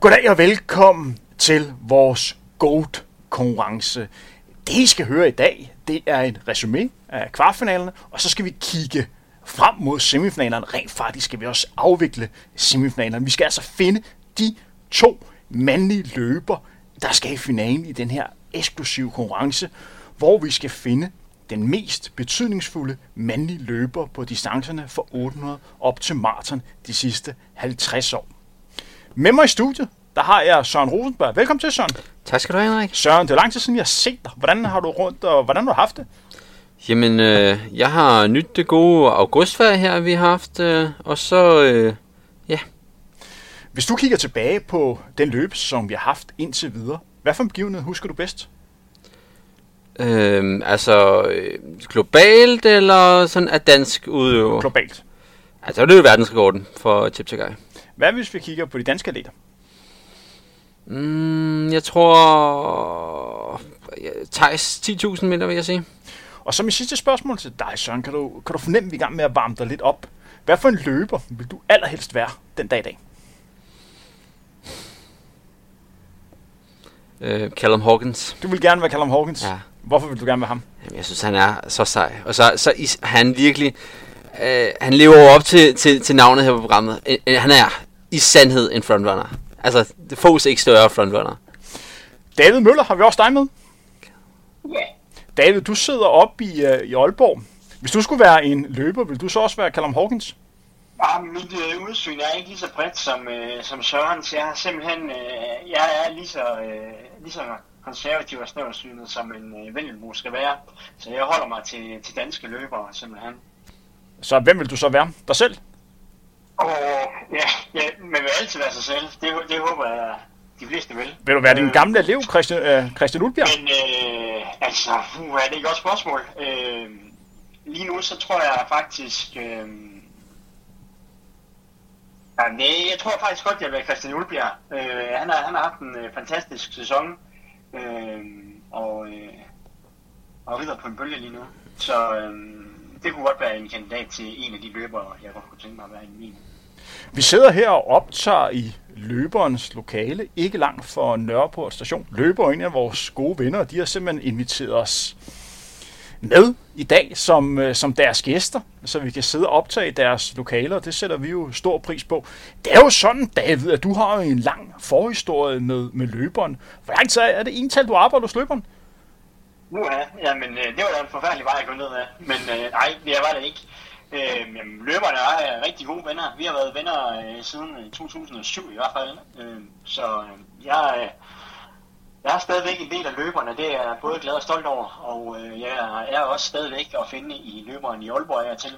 Goddag og velkommen til vores GOAT-konkurrence. Det, I skal høre i dag, det er en resume af kvartfinalerne, og så skal vi kigge frem mod semifinalerne. Rent faktisk skal vi også afvikle semifinalerne. Vi skal altså finde de to mandlige løber, der skal i finalen i den her eksklusive konkurrence, hvor vi skal finde den mest betydningsfulde mandlige løber på distancerne fra 800 op til maraton de sidste 50 år. Med mig i studiet, der har jeg Søren Rosenberg. Velkommen til, Søren. Tak skal du have, Henrik. Søren, det er lang tid siden, jeg har set dig. Hvordan har du rundt, og hvordan har du haft det? Jamen, øh, jeg har nyt det gode augustferie her, vi har haft, øh, og så, øh, ja. Hvis du kigger tilbage på den løbesæson, vi har haft indtil videre, hvad for en begivenhed husker du bedst? Øh, altså, øh, globalt eller sådan af dansk udøver? Globalt. Altså, det er jo verdensrekorden for Tip Guy. Hvad hvis vi kigger på de danske atleter? Mm, jeg tror... Thijs 10.000 meter, vil jeg sige. Og så mit sidste spørgsmål til dig, Søren. Kan du, kan du fornemme, at vi er i gang med at varme dig lidt op? Hvad for en løber vil du allerhelst være den dag i dag? Øh, Callum Hawkins. Du vil gerne være Callum Hawkins. Ja. Hvorfor vil du gerne være ham? Jamen, jeg synes, han er så sej. Og så, så is, han virkelig... Øh, han lever op til, til, til navnet her på programmet. Øh, øh, han er i sandhed en frontrunner. Altså, det fås ikke større frontrunner. David Møller har vi også dig med. Ja. David, du sidder op i, uh, i Aalborg. Hvis du skulle være en løber, vil du så også være Callum Hawkins? Ah, mit øh, udsyn er ikke lige så bredt som, øh, som Sørens. Jeg har simpelthen, øh, jeg er lige så, øh, lige så konservativ og snæversynet, som en øh, vendelbo skal være. Så jeg holder mig til, til danske løbere, simpelthen. Så hvem vil du så være? Dig selv? Og ja, ja, man vil altid være sig selv. Det, det håber jeg, de fleste vil. Vil du være din Øh, gamle elev, Christian, øh, Christian Ulbjerg? Men øh, altså, uh, er det et godt spørgsmål. Øh, lige nu så tror jeg faktisk... Øh, ja, nej, jeg tror faktisk godt, jeg vil være Christian Ulbjerg. Øh, han, har, han har haft en øh, fantastisk sæson. Øh, og, øh, og rider på en bølge lige nu. Så øh, det kunne godt være en kandidat til en af de løbere, jeg godt kunne tænke mig at være i min. Vi sidder her og optager i løberens lokale, ikke langt fra Nørreport station. Løber er en af vores gode venner, de har simpelthen inviteret os med i dag som, øh, som deres gæster, så vi kan sidde og optage i deres lokaler, og det sætter vi jo stor pris på. Det er jo sådan, David, at du har jo en lang forhistorie med, med løberen. Hvor lang tid er det ental, du arbejder hos løberen? Nu ja, men øh, det var da en forfærdelig vej at gå ned af. Men øh, nej, det var det ikke. Øh, jamen, løberne er rigtig gode venner. Vi har været venner øh, siden øh, 2007 i hvert fald. Øh, så øh, jeg, øh, jeg er stadigvæk en del af løberne. Det er jeg både glad og stolt over. Og øh, jeg er også stadigvæk at finde i løberen i Aalborg er jeg til.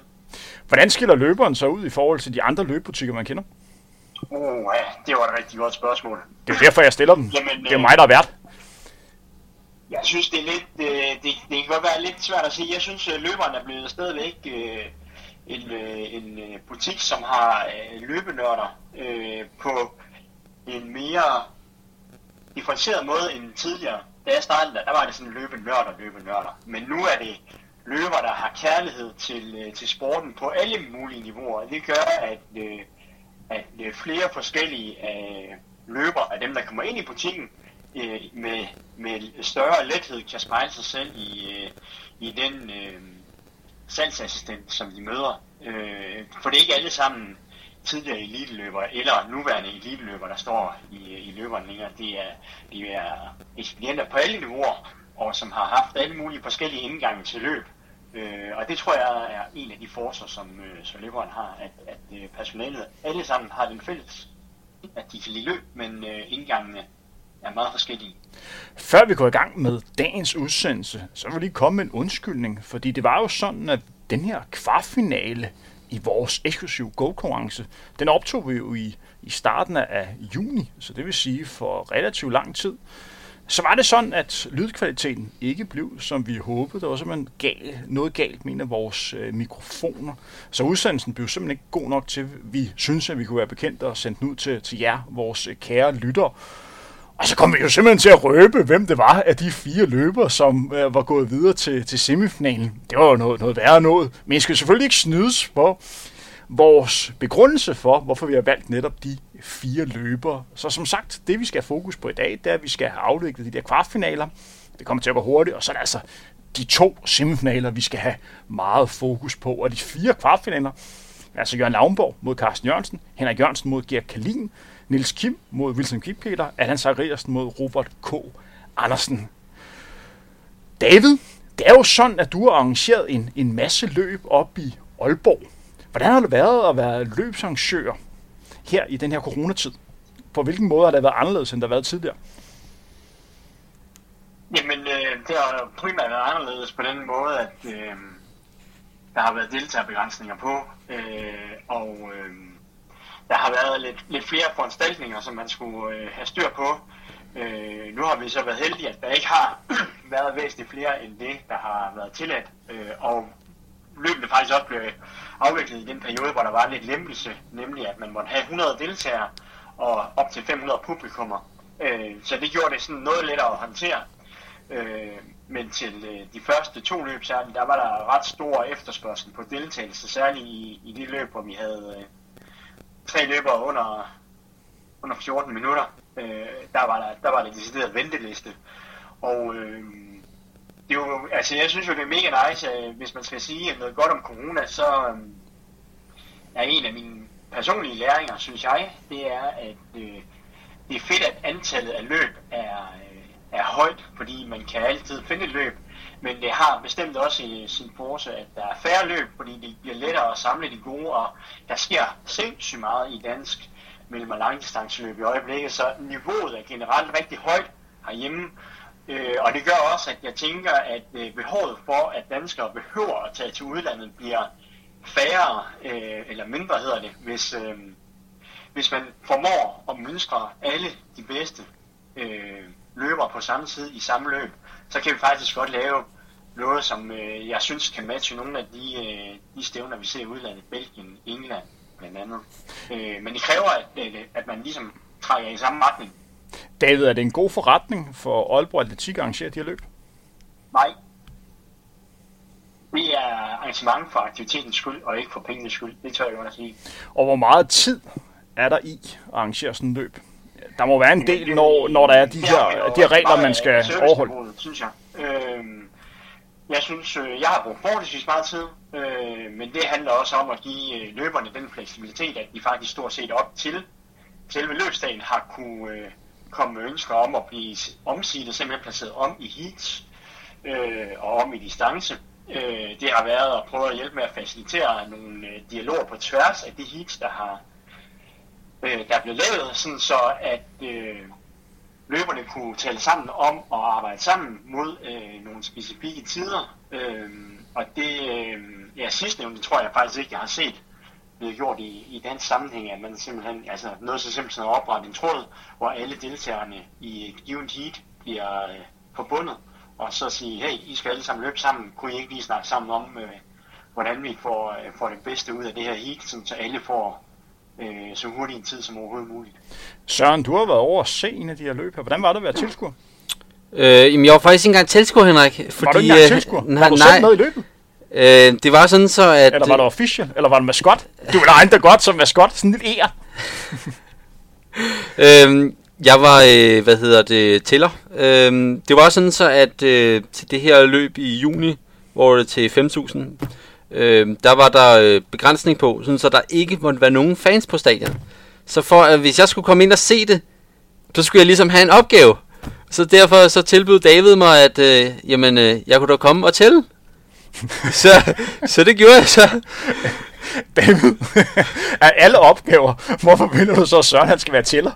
Hvordan skiller løberen så ud i forhold til de andre løbebutikker, man kender? Uh, det var et rigtig godt spørgsmål. Det er derfor, jeg stiller dem. Jamen, Det er øh, mig, der er vært. Jeg synes, det er lidt, øh, det, det kan godt være lidt svært at sige. Jeg synes, at løberen er blevet stadigvæk øh, en, øh, en øh, butik, som har øh, løbenørder øh, på en mere differentieret måde end tidligere. Da jeg startede, der, der var det sådan løbenørder, løbenørder. Men nu er det løber, der har kærlighed til, øh, til sporten på alle mulige niveauer. Det gør, at, øh, at øh, flere forskellige øh, løber af dem, der kommer ind i butikken, øh, med, med større lethed kan spejle sig selv i, øh, i den øh, salgsassistent, som de møder. Øh, for det er ikke alle sammen tidligere eliteløbere eller nuværende eliteløbere, der står i, i løberen længere. Det er, de er ekspedienter på alle niveauer, og som har haft alle mulige forskellige indgange til løb. Øh, og det tror jeg er en af de forser, som, øh, som løberen har, at, at øh, personalet alle sammen har den fælles, at de kan lide løb, men øh, indgangene er meget forskellige. Før vi går i gang med dagens udsendelse, så vil jeg lige komme med en undskyldning, fordi det var jo sådan, at den her kvartfinale i vores eksklusive go-konkurrence, den optog vi jo i, i starten af juni, så det vil sige for relativt lang tid. Så var det sådan, at lydkvaliteten ikke blev, som vi håbede. Der var simpelthen gal, noget galt med en af vores øh, mikrofoner. Så udsendelsen blev simpelthen ikke god nok til, vi synes, at vi kunne være bekendt og sende den ud til, til jer, vores øh, kære lyttere. Og så kom vi jo simpelthen til at røbe, hvem det var af de fire løbere, som øh, var gået videre til, til semifinalen. Det var jo noget, noget værre noget. Men jeg skal selvfølgelig ikke snydes for vores begrundelse for, hvorfor vi har valgt netop de fire løbere. Så som sagt, det vi skal have fokus på i dag, det er, at vi skal have afviklet de der kvartfinaler. Det kommer til at gå hurtigt, og så er det altså de to semifinaler, vi skal have meget fokus på. Og de fire kvartfinaler, altså Jørgen Lavnborg mod Carsten Jørgensen, Henrik Jørgensen mod Gerd Kalin, Nils Kim mod Wilson Kipketer, Allan Zachariasen mod Robert K. Andersen. David, det er jo sådan, at du har arrangeret en, en masse løb op i Aalborg. Hvordan har det været at være løbsarrangør her i den her coronatid? På hvilken måde har det været anderledes, end der har været tidligere? Jamen, øh, det har primært været anderledes på den måde, at øh, der har været deltagerbegrænsninger på, øh, og øh, der har været lidt, lidt flere foranstaltninger, som man skulle øh, have styr på. Øh, nu har vi så været heldige, at der ikke har været væsentligt flere end det, der har været tilladt, øh, og løbende faktisk også blev afviklet i den periode, hvor der var lidt lempelse, nemlig at man måtte have 100 deltagere og op til 500 publikummer. Øh, så det gjorde det sådan noget lettere at håndtere. Øh, men til øh, de første to løb særligt, der var der ret stor efterspørgsel på deltagelse, særligt i, i de løb, hvor vi havde øh, tre løbere under, under 14 minutter. Øh, der, var der, der var der decideret venteliste. Og øh, det er jo, altså jeg synes jo, det er mega nice, at øh, hvis man skal sige noget godt om corona, så øh, er en af mine personlige læringer, synes jeg, det er, at øh, det er fedt, at antallet af løb er, øh, er højt, fordi man kan altid finde et løb, men det har bestemt også i sin force, at der er færre løb, fordi det bliver lettere at samle de gode, og der sker sindssygt meget i dansk mellem- og langdistanceløb i øjeblikket, så niveauet er generelt rigtig højt herhjemme, øh, og det gør også, at jeg tænker, at øh, behovet for, at danskere behøver at tage til udlandet, bliver færre, øh, eller mindre hedder det, hvis, øh, hvis man formår at mønstre alle de bedste øh, løber på samme tid i samme løb, så kan vi faktisk godt lave noget, som øh, jeg synes kan matche nogle af de, øh, de stævner, vi ser i udlandet, Belgien, England blandt andet. Øh, men det kræver, at, øh, at man ligesom trækker i samme retning. David, er det en god forretning for Aalborg Atletik at arrangere de her løb? Nej. Det er arrangement for aktivitetens skyld, og ikke for pengenes skyld. Det tør jeg godt at sige. Og hvor meget tid er der i at arrangere sådan en løb? Der må være en del, når, når der er de her, de her regler, man skal overholde. Synes jeg. Øhm, jeg synes, øh, jeg har brugt forholdsvis meget tid, øh, men det handler også om at give øh, løberne den fleksibilitet, at de faktisk stort set op til selve løbsdagen har kunne øh, komme med ønsker om at blive omsidet, simpelthen placeret om i heats øh, og om i distance. Øh, det har været at prøve at hjælpe med at facilitere nogle øh, dialoger på tværs af de heats, der har øh, der blev lavet, sådan så at øh, løberne kunne tale sammen om at arbejde sammen mod øh, nogle specifikke tider. Øh, og det, øh, ja, sidstnævnte tror jeg faktisk ikke, jeg har set blevet gjort i, i dansk sammenhæng, at man simpelthen, altså noget så simpelt som at oprette en tråd, hvor alle deltagerne i et givet heat bliver øh, forbundet, og så sige, hey, I skal alle sammen løbe sammen, kunne I ikke lige snakke sammen om, øh, hvordan vi får, øh, får det bedste ud af det her heat, så alle får øh, så hurtigt en tid som overhovedet muligt. Søren, du har været over at se en af de her løb her. Hvordan var det at være tilskuer? Øh, jamen, jeg var faktisk ikke engang tilskuer, Henrik. Fordi, var du ikke engang tilskuer? Øh, var du selv med i løbet? Øh, det var sådan så, at... Eller var du official? Eller var du maskot? Du egne dig godt som maskot. Sådan lidt ære. øh, jeg var, øh, hvad hedder det, tæller. Øh, det var sådan så, at øh, til det her løb i juni, hvor det til 5.000, øh, der var der øh, begrænsning på, sådan så der ikke måtte være nogen fans på stadion. Så for at hvis jeg skulle komme ind og se det, så skulle jeg ligesom have en opgave. Så derfor så tilbød David mig, at øh, jamen, øh, jeg kunne da komme og tælle. så, så det gjorde jeg så. David, af alle opgaver, hvorfor finder du så, at Søren han skal være tæller?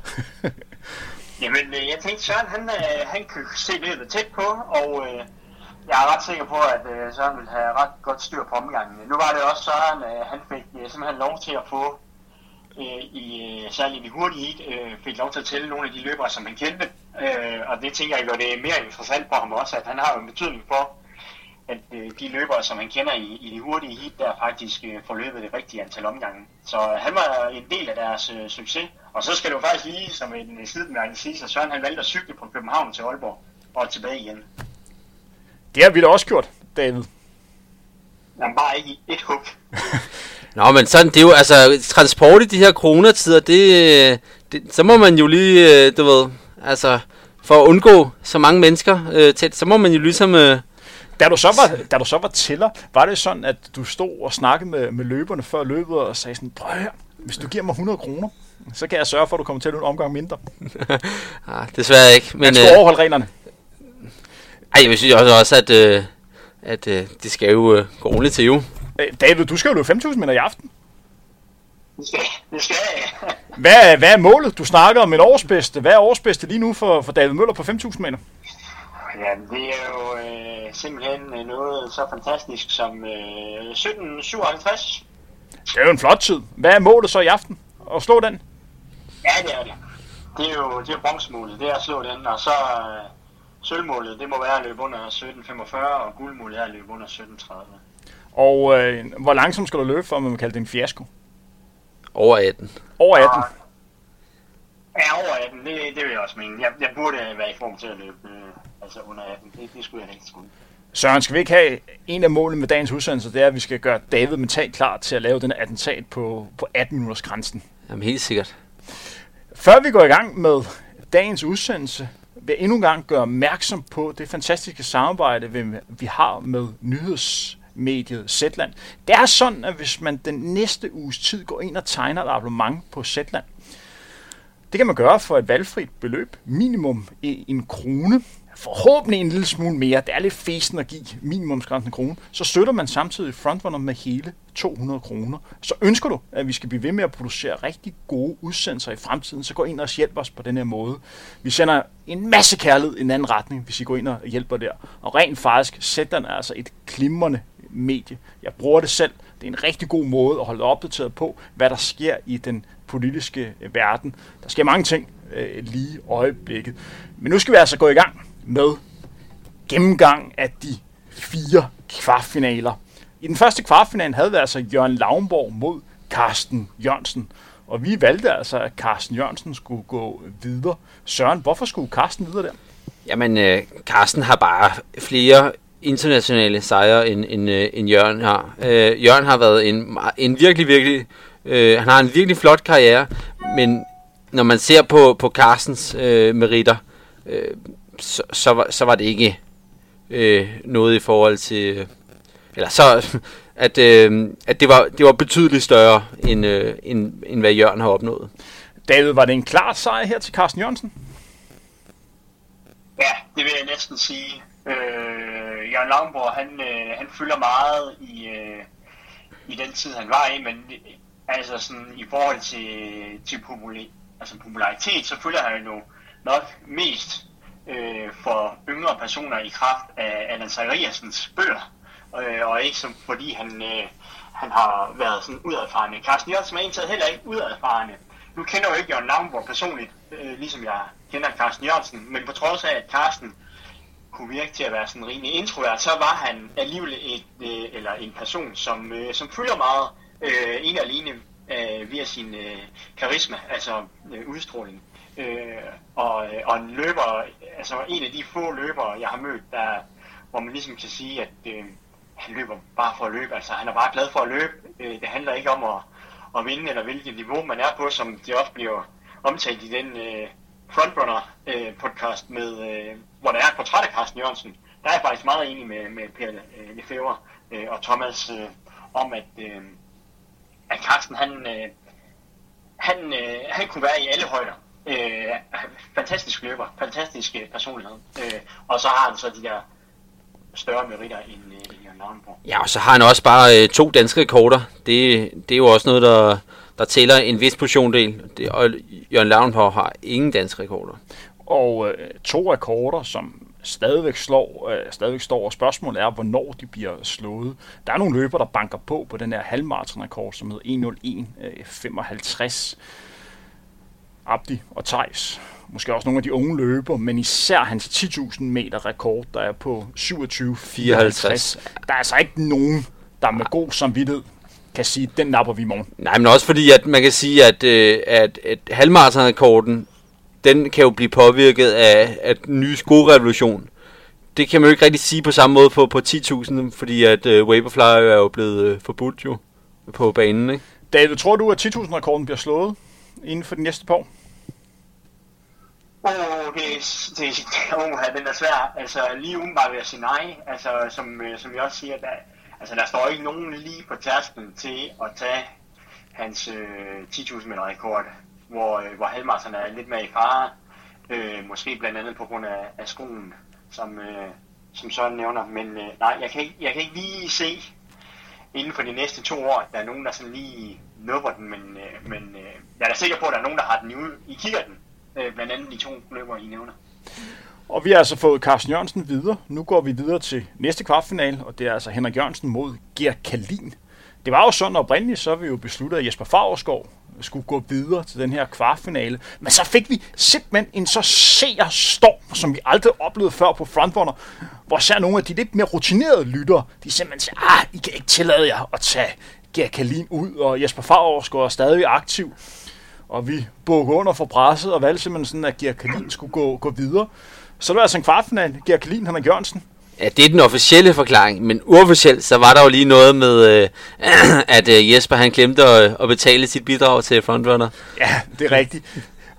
Jamen, øh, jeg tænkte, Søren han, øh, han kunne se løbet tæt på, og øh, jeg er ret sikker på, at øh, Søren ville have ret godt styr på omgangen. Nu var det også Søren, øh, han fik øh, simpelthen lov til at få, øh, i, øh, særligt i de hurtige heat, øh, fik lov til at tælle nogle af de løbere, som han kendte. Øh, og det tænker jeg gør det mere interessant for ham også, at han har jo en betydning for, at øh, de løbere, som han kender i, i de hurtige heat, der faktisk øh, får løbet det rigtige antal omgange. Så øh, han var en del af deres øh, succes. Og så skal det faktisk lige, som en øh, sidemærke sige, at Søren han valgte at cykle fra København til Aalborg og tilbage igen. Det har vi da også gjort, David. Jamen bare ikke i et hug. Nå, men sådan, det er jo, altså, transport i de her coronatider, det, det, så må man jo lige, øh, du ved, altså, for at undgå så mange mennesker øh, tæt, så må man jo ligesom... Øh, da du, så var, da du så var tæller, var det sådan, at du stod og snakkede med, med løberne før løbet og sagde sådan, prøv her, hvis du giver mig 100 kroner, så kan jeg sørge for, at du kommer til at løbe en omgang mindre. ah, desværre ikke. Men, Man skal øh, overholde reglerne. Ej, jeg synes også, også at, øh, at øh, det skal jo øh, gå ordentligt til jo. Øh, David, du skal jo løbe 5.000 meter i aften. Det skal, det skal jeg. hvad, hvad er målet? Du snakker om en årsbedste. Hvad er årsbedste lige nu for, for David Møller på 5.000 meter? Ja, det er jo øh, simpelthen noget så fantastisk som øh, 17.57. Det er jo en flot tid. Hvad er målet så i aften? At slå den? Ja, det er det. Det er jo, det er bronzemålet, det er at slå den, og så øh, sølvmålet, det må være at løbe under 17.45, og guldmålet er at løbe under 17.30. Og øh, hvor langsomt skal du løbe, for at man kan kalde det en fiasko? Over 18. Over 18? Ja, over 18, det, det vil jeg også mene. Jeg, jeg burde være i form til at løbe øh, altså under 18. Det, det skulle jeg ikke skulle. Søren, skal vi ikke have en af målene med dagens udsendelse, det er, at vi skal gøre David mentalt klar til at lave den attentat på, på 18 minutters grænsen. Jamen helt sikkert. Før vi går i gang med dagens udsendelse, vil jeg endnu en gang gøre opmærksom på det fantastiske samarbejde, vi har med nyhedsmediet Zetland. Det er sådan, at hvis man den næste uges tid går ind og tegner et abonnement på Zetland, det kan man gøre for et valgfrit beløb, minimum en krone, forhåbentlig en lille smule mere. Det er lidt festen at give minimumsgrænsen krone. Så støtter man samtidig Frontrunner med hele 200 kroner. Så ønsker du, at vi skal blive ved med at producere rigtig gode udsendelser i fremtiden, så gå ind og hjælp os på den her måde. Vi sender en masse kærlighed i en anden retning, hvis I går ind og hjælper der. Og rent faktisk, sætteren er altså et glimrende medie. Jeg bruger det selv. Det er en rigtig god måde at holde opdateret på, hvad der sker i den politiske verden. Der sker mange ting øh, lige øjeblikket. Men nu skal vi altså gå i gang med gennemgang af de fire kvartfinaler. I den første kvartfinal havde vi altså Jørgen Lavnborg mod Carsten Jørgensen. Og vi valgte altså, at Carsten Jørgensen skulle gå videre. Søren, hvorfor skulle Carsten videre der? Jamen, øh, Carsten har bare flere internationale sejre, end, end, øh, end Jørgen har. Øh, Jørgen har været en, en virkelig, virkelig... Øh, han har en virkelig flot karriere, men når man ser på, på Carstens øh, meritter, øh, så, så, var, så var det ikke øh, noget i forhold til... Eller så... At, øh, at det, var, det var betydeligt større, end, øh, end, end hvad Jørgen har opnået. David, var det en klar sejr her til Carsten Jørgensen? Ja, det vil jeg næsten sige. Øh, Jørgen Langborg, han, øh, han fylder meget i, øh, i den tid, han var i, men altså sådan, i forhold til, til popularitet, altså popularitet, så følger han jo nok mest øh, for yngre personer i kraft af Allan Zachariasens bøger, øh, og ikke som fordi han, øh, han har været sådan udadfarende. Carsten Jørgensen er indtaget heller ikke udadfarende. Nu kender jeg jo ikke Jørgen Lavnborg personligt, øh, ligesom jeg kender Carsten Jørgensen, men på trods af, at Carsten kunne virke til at være sådan rimelig introvert, så var han alligevel et, øh, eller en person, som, øh, som fylder meget øh, en alene øh, via sin øh, karisma, altså øh, udstråling. Øh, og, øh, og en løber, altså en af de få løbere, jeg har mødt, der, hvor man ligesom kan sige, at øh, han løber bare for at løbe. Altså han er bare glad for at løbe. Øh, det handler ikke om at, at vinde, eller hvilket niveau man er på, som det ofte bliver omtalt i den øh, Frontrunner øh, podcast, med, øh, hvor der er et portræt af Carsten Jørgensen. Der er jeg faktisk meget enig med, med Per øh, Lefebvre øh, og Thomas øh, om, at, øh, at Carsten han, øh, han, øh, han kunne være i alle højder. Øh, fantastisk løber, fantastisk personlighed. Øh, og så har han så de der større meritter end, øh, end Jørgen Lavnborg. Ja, og så har han også bare øh, to danske rekorder. Det, det er jo også noget, der, der tæller en vis portiondel. Det, og Jørgen Lavnborg har ingen danske rekorder. Og øh, to rekorder, som stadigvæk, slår, øh, stadigvæk står, og spørgsmålet er, hvornår de bliver slået. Der er nogle løber, der banker på på den her halvmarathon-rekord, som hedder 1.01.55. Abdi og Tejs. Måske også nogle af de unge løber, men især hans 10.000 meter rekord, der er på 27.54. Der er altså ikke nogen, der med god samvittighed kan sige, den napper vi i morgen. Nej, men også fordi, at man kan sige, at, øh, at, at halvmarathon-rekorden, den kan jo blive påvirket af, af den nye skorevolution. Det kan man jo ikke rigtig sige på samme måde på, på 10.000, fordi at uh, Vaporfly er jo blevet uh, forbudt jo. på banen. Ikke? David, tror du, at 10.000 rekorden bliver slået inden for de næste par år? Åh, oh, det, det, oh, den er svær. Altså, lige umiddelbart vil jeg sige nej. Altså, som, øh, som jeg også siger, der, altså, der står ikke nogen lige på tærsken til at tage hans øh, 10.000 meter rekord, hvor, øh, hvor halvmarathon er lidt mere i fare. Øh, måske blandt andet på grund af, af skoen, som, øh, som Søren nævner. Men øh, nej, jeg kan, ikke, jeg kan ikke lige se inden for de næste to år, at der er nogen, der sådan lige nubber den, men, øh, men øh, jeg er da sikker på, at der er nogen, der har den i, i kigger den. Øh, blandt andet de to løber, I nævner. Og vi har altså fået Carsten Jørgensen videre. Nu går vi videre til næste kvartfinale, og det er altså Henrik Jørgensen mod Ger Kalin. Det var jo sådan oprindeligt, så vi jo besluttet, at Jesper Favreskov skulle gå videre til den her kvartfinale. Men så fik vi simpelthen en så seer storm, som vi aldrig oplevede før på Frontrunner, hvor især nogle af de lidt mere rutinerede lyttere, de simpelthen siger, ah, I kan ikke tillade jer at tage Gert Kalin ud, og Jesper Favreskov er stadig aktiv. Og vi bukkede under for presset og valgte simpelthen sådan, at Gert Kalin skulle gå, gå videre. Så det var altså en kvartfinal. Gert Kalin, Henrik Jørgensen. Ja, det er den officielle forklaring, men uofficielt, så var der jo lige noget med, øh, at øh, Jesper han glemte at, at betale sit bidrag til Frontrunner. Ja, det er rigtigt.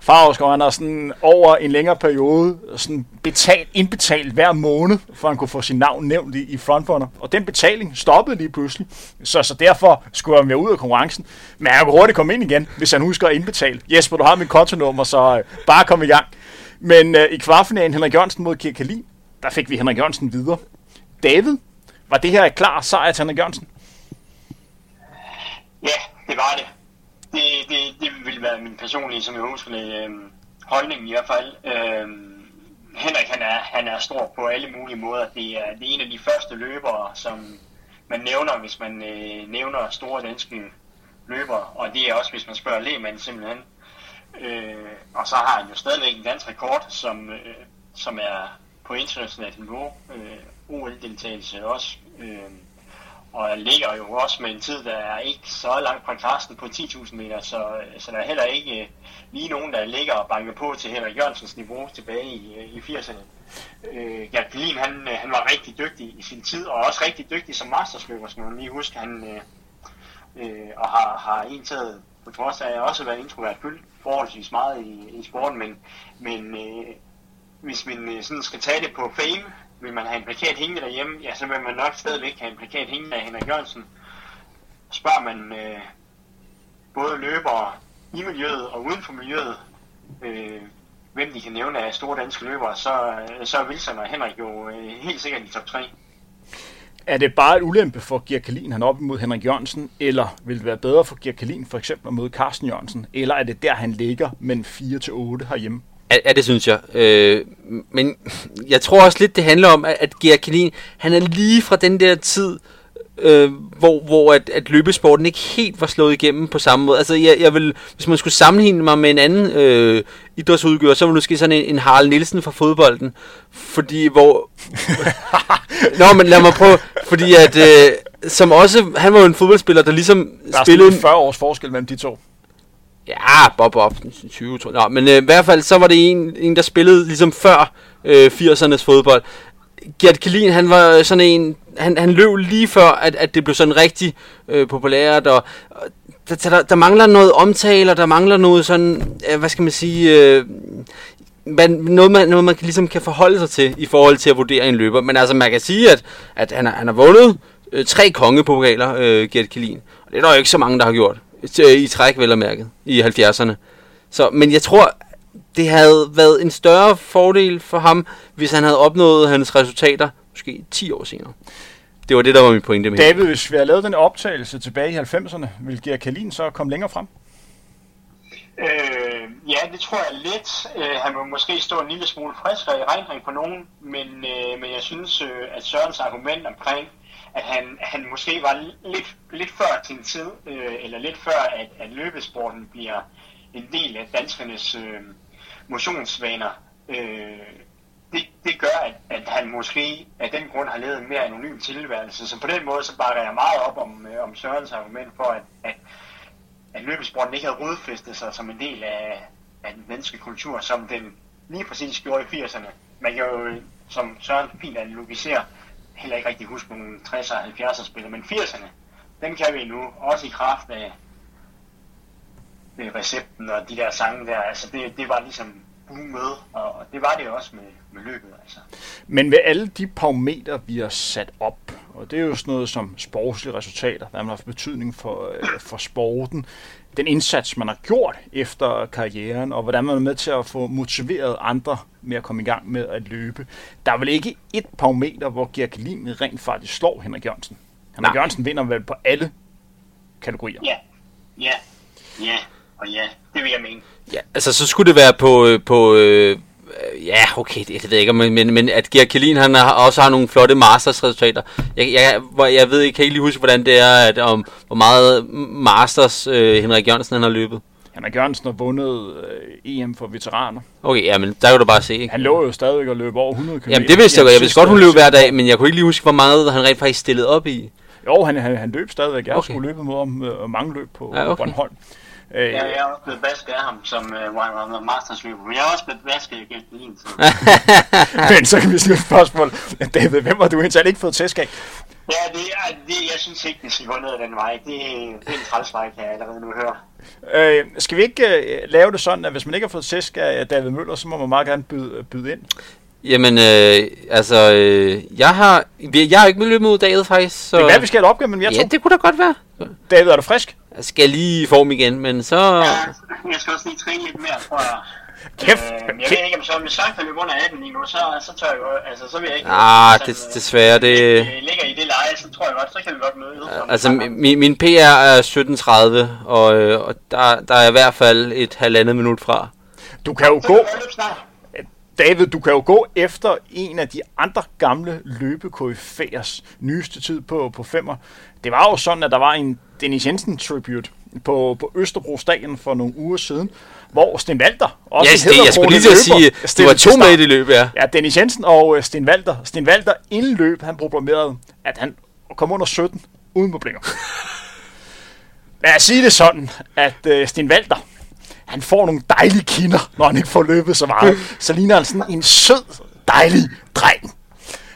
Farovskov, han har sådan over en længere periode sådan betalt, indbetalt hver måned, for han kunne få sin navn nævnt i, i Frontrunner. Og den betaling stoppede lige pludselig. Så, så derfor skulle han være ud af konkurrencen. Men han kunne hurtigt komme ind igen, hvis han husker at indbetale. Jesper, du har mit kontonummer, så øh, bare kom i gang. Men øh, i kvartfinalen Henrik Jørgensen mod Kirk Kalin, der fik vi Henrik Jørgensen videre. David, var det her et klar sejr til Henrik Jørgensen? Ja, det var det. Det, det, det ville være min personlige, som jeg husker det, øh, holdning i hvert fald. Øh, Henrik, han er, han er stor på alle mulige måder. Det er, det er en af de første løbere, som man nævner, hvis man øh, nævner store danske løbere. Og det er også, hvis man spørger Lehmann simpelthen. Øh, og så har han jo stadigvæk en dansk rekord, som, øh, som er på internationalt niveau. Øh, OL-deltagelse også. Øh, og ligger jo også med en tid, der er ikke så langt fra Karsten på 10.000 meter, så, så der er heller ikke øh, lige nogen, der ligger og banker på til Henrik Jørgensens niveau tilbage i, øh, i 80'erne. Øh, Gert Pelin, han, øh, han var rigtig dygtig i sin tid, og også rigtig dygtig som mastersløber, som man lige husker, han øh, øh, og har, har indtaget, på trods af at også været introvert, fyldt forholdsvis meget i, i sporten, men, men øh, hvis man øh, sådan skal tage det på fame, vil man have en plakat hængende derhjemme, ja, så vil man nok stadigvæk have en plakat hængende af Henrik Jørgensen. Spørger man øh, både løbere i miljøet og uden for miljøet, øh, hvem de kan nævne af store danske løbere, så, øh, så er Wilson og Henrik jo øh, helt sikkert i top 3. Er det bare et ulempe for Gear Kalin, han er op imod Henrik Jørgensen, eller vil det være bedre for Gear Kalin for eksempel at møde Carsten Jørgensen, eller er det der, han ligger, men 4-8 herhjemme? Ja, det synes jeg. Øh, men jeg tror også lidt, det handler om, at, at Gert Kanin, han er lige fra den der tid, øh, hvor, hvor at, at løbesporten ikke helt var slået igennem på samme måde. Altså, jeg, jeg vil, hvis man skulle sammenligne mig med en anden øh, idrætsudgør, så ville måske sådan en, en Harald Nielsen fra fodbolden. Fordi hvor... Nå, men lad mig prøve. Fordi at... Øh, som også... Han var jo en fodboldspiller, der ligesom der spillede... 40 års forskel mellem de to. Ja, Bob Bob, 20, tror jeg. Nå, men øh, i hvert fald, så var det en, en der spillede ligesom før øh, 80'ernes fodbold. Gert Kalin, han var sådan en, han, han løb lige før, at, at det blev sådan rigtig øh, populært, og, og der, der, der mangler noget omtale, og der mangler noget sådan, øh, hvad skal man sige, øh, man, noget, man, noget man kan, ligesom kan forholde sig til, i forhold til at vurdere en løber. Men altså, man kan sige, at, at han, han har vundet øh, tre kongepokaler, øh, Gert Kalin. Og det er der jo ikke så mange, der har gjort i træk, vel og mærket, i 70'erne. Så, men jeg tror, det havde været en større fordel for ham, hvis han havde opnået hans resultater, måske 10 år senere. Det var det, der var min pointe med David, hvis vi havde lavet den optagelse tilbage i 90'erne, ville Gert Kalin så komme længere frem? Øh, ja, det tror jeg lidt. Øh, han må måske stå en lille smule friskere i regnring på nogen, men, øh, men jeg synes, øh, at Sørens argument omkring at han, han måske var lidt, lidt før sin tid, øh, eller lidt før, at, at løbesporten bliver en del af danskernes øh, motionsvaner. Øh, det, det gør, at, at han måske af den grund har levet en mere anonym tilværelse. Så på den måde, så bakker jeg meget op om, øh, om Sørens argument for, at, at, at løbesporten ikke havde rodfæstet sig som en del af, af den danske kultur, som den lige præcis gjorde i 80'erne. Man kan jo, øh, som Søren fint analogiserer, heller ikke rigtig huske nogle 60'er og 70'er spillere, men 80'erne, dem kan vi nu, også i kraft af med recepten og de der sange der. Altså det, det var ligesom med, og det var det også med, med løbet. Altså. Men ved alle de parametre, vi har sat op, og det er jo sådan noget som sportslige resultater, der har haft betydning for, øh, for sporten, den indsats, man har gjort efter karrieren, og hvordan man er med til at få motiveret andre med at komme i gang med at løbe. Der er vel ikke et parameter, hvor Georg Lin rent faktisk slår Henrik Jørgensen. Henrik Nej. Jørgensen vinder vel på alle kategorier. Ja, ja, ja, og ja, det vil jeg mene. Ja, altså så skulle det være på, øh, på øh, ja, okay, det, det ved jeg ikke, men, men, men at Georg Kelin, han har, også har nogle flotte Masters-resultater. Jeg, jeg, hvor, jeg ved ikke, kan ikke lige huske, hvordan det er, at, om, hvor meget Masters øh, Henrik Jørgensen han har løbet. Henrik Jørgensen har vundet øh, EM for veteraner. Okay, ja, men der kan du bare se, ikke? Han lå jo stadigvæk at løbe over 100 km. Jamen det vidste jeg godt. Jeg vidste godt, hun løb hver dag, men jeg kunne ikke lige huske, hvor meget han rent faktisk stillede op i. Jo, han, han, han løb stadigvæk. Jeg okay. Skulle løbe med om øh, mange løb på Ja, okay. Bornholm. Øh, Jeg, jeg er også blevet basket af ham som uh, Wine Masters løber, men jeg er også blevet basket igen Lin. Så. Men så kan vi stille et spørgsmål. David, hvem har du indtil ikke fået tæsk af? Ja, det er, det, jeg synes ikke, det skal gå ned ad den vej. Det, det er en trælsvej, kan jeg allerede nu høre. Øh, skal vi ikke øh, lave det sådan, at hvis man ikke har fået tæsk af David Møller, så må man meget gerne byde, byde ind? Jamen, øh, altså, øh, jeg har, jeg har ikke løbet mod David faktisk, så... Det kan være, vi skal have et opgør mellem jer Ja, to. det kunne da godt være. David, er du frisk? Jeg skal lige i form igen, men så... Ja, jeg skal også lige træne lidt mere, tror jeg. Kæft, Øh, jeg kæft. ved ikke, om så hvis Sankt løber under 18 lige nu, så, så tør jeg jo, altså så vil jeg ikke... Ah, det, øh, desværre, det... øh, ligger i det leje, så tror jeg godt, så kan vi godt møde. Altså, min, min PR er 17.30, og, øh, og der, der er i hvert fald et halvandet minut fra. Du kan jo så gå, kan vi løbe snart. David, du kan jo gå efter en af de andre gamle løbekoryfæers nyeste tid på, på femmer. Det var jo sådan, at der var en Dennis Jensen tribute på, på Østerbro Stadion for nogle uger siden, hvor Sten Walter, også Ja, det, jeg skulle lige til at sige, stillede var to med i det løb, ja. Ja, Dennis Jensen og øh, Sten Walter. Sten Walter inden løb, han proklamerede, at han kom under 17 uden problemer. Lad os sige det sådan, at øh, Sten Walter, han får nogle dejlige kinder, når han ikke får løbet så meget. Så ligner han sådan en sød, dejlig dreng.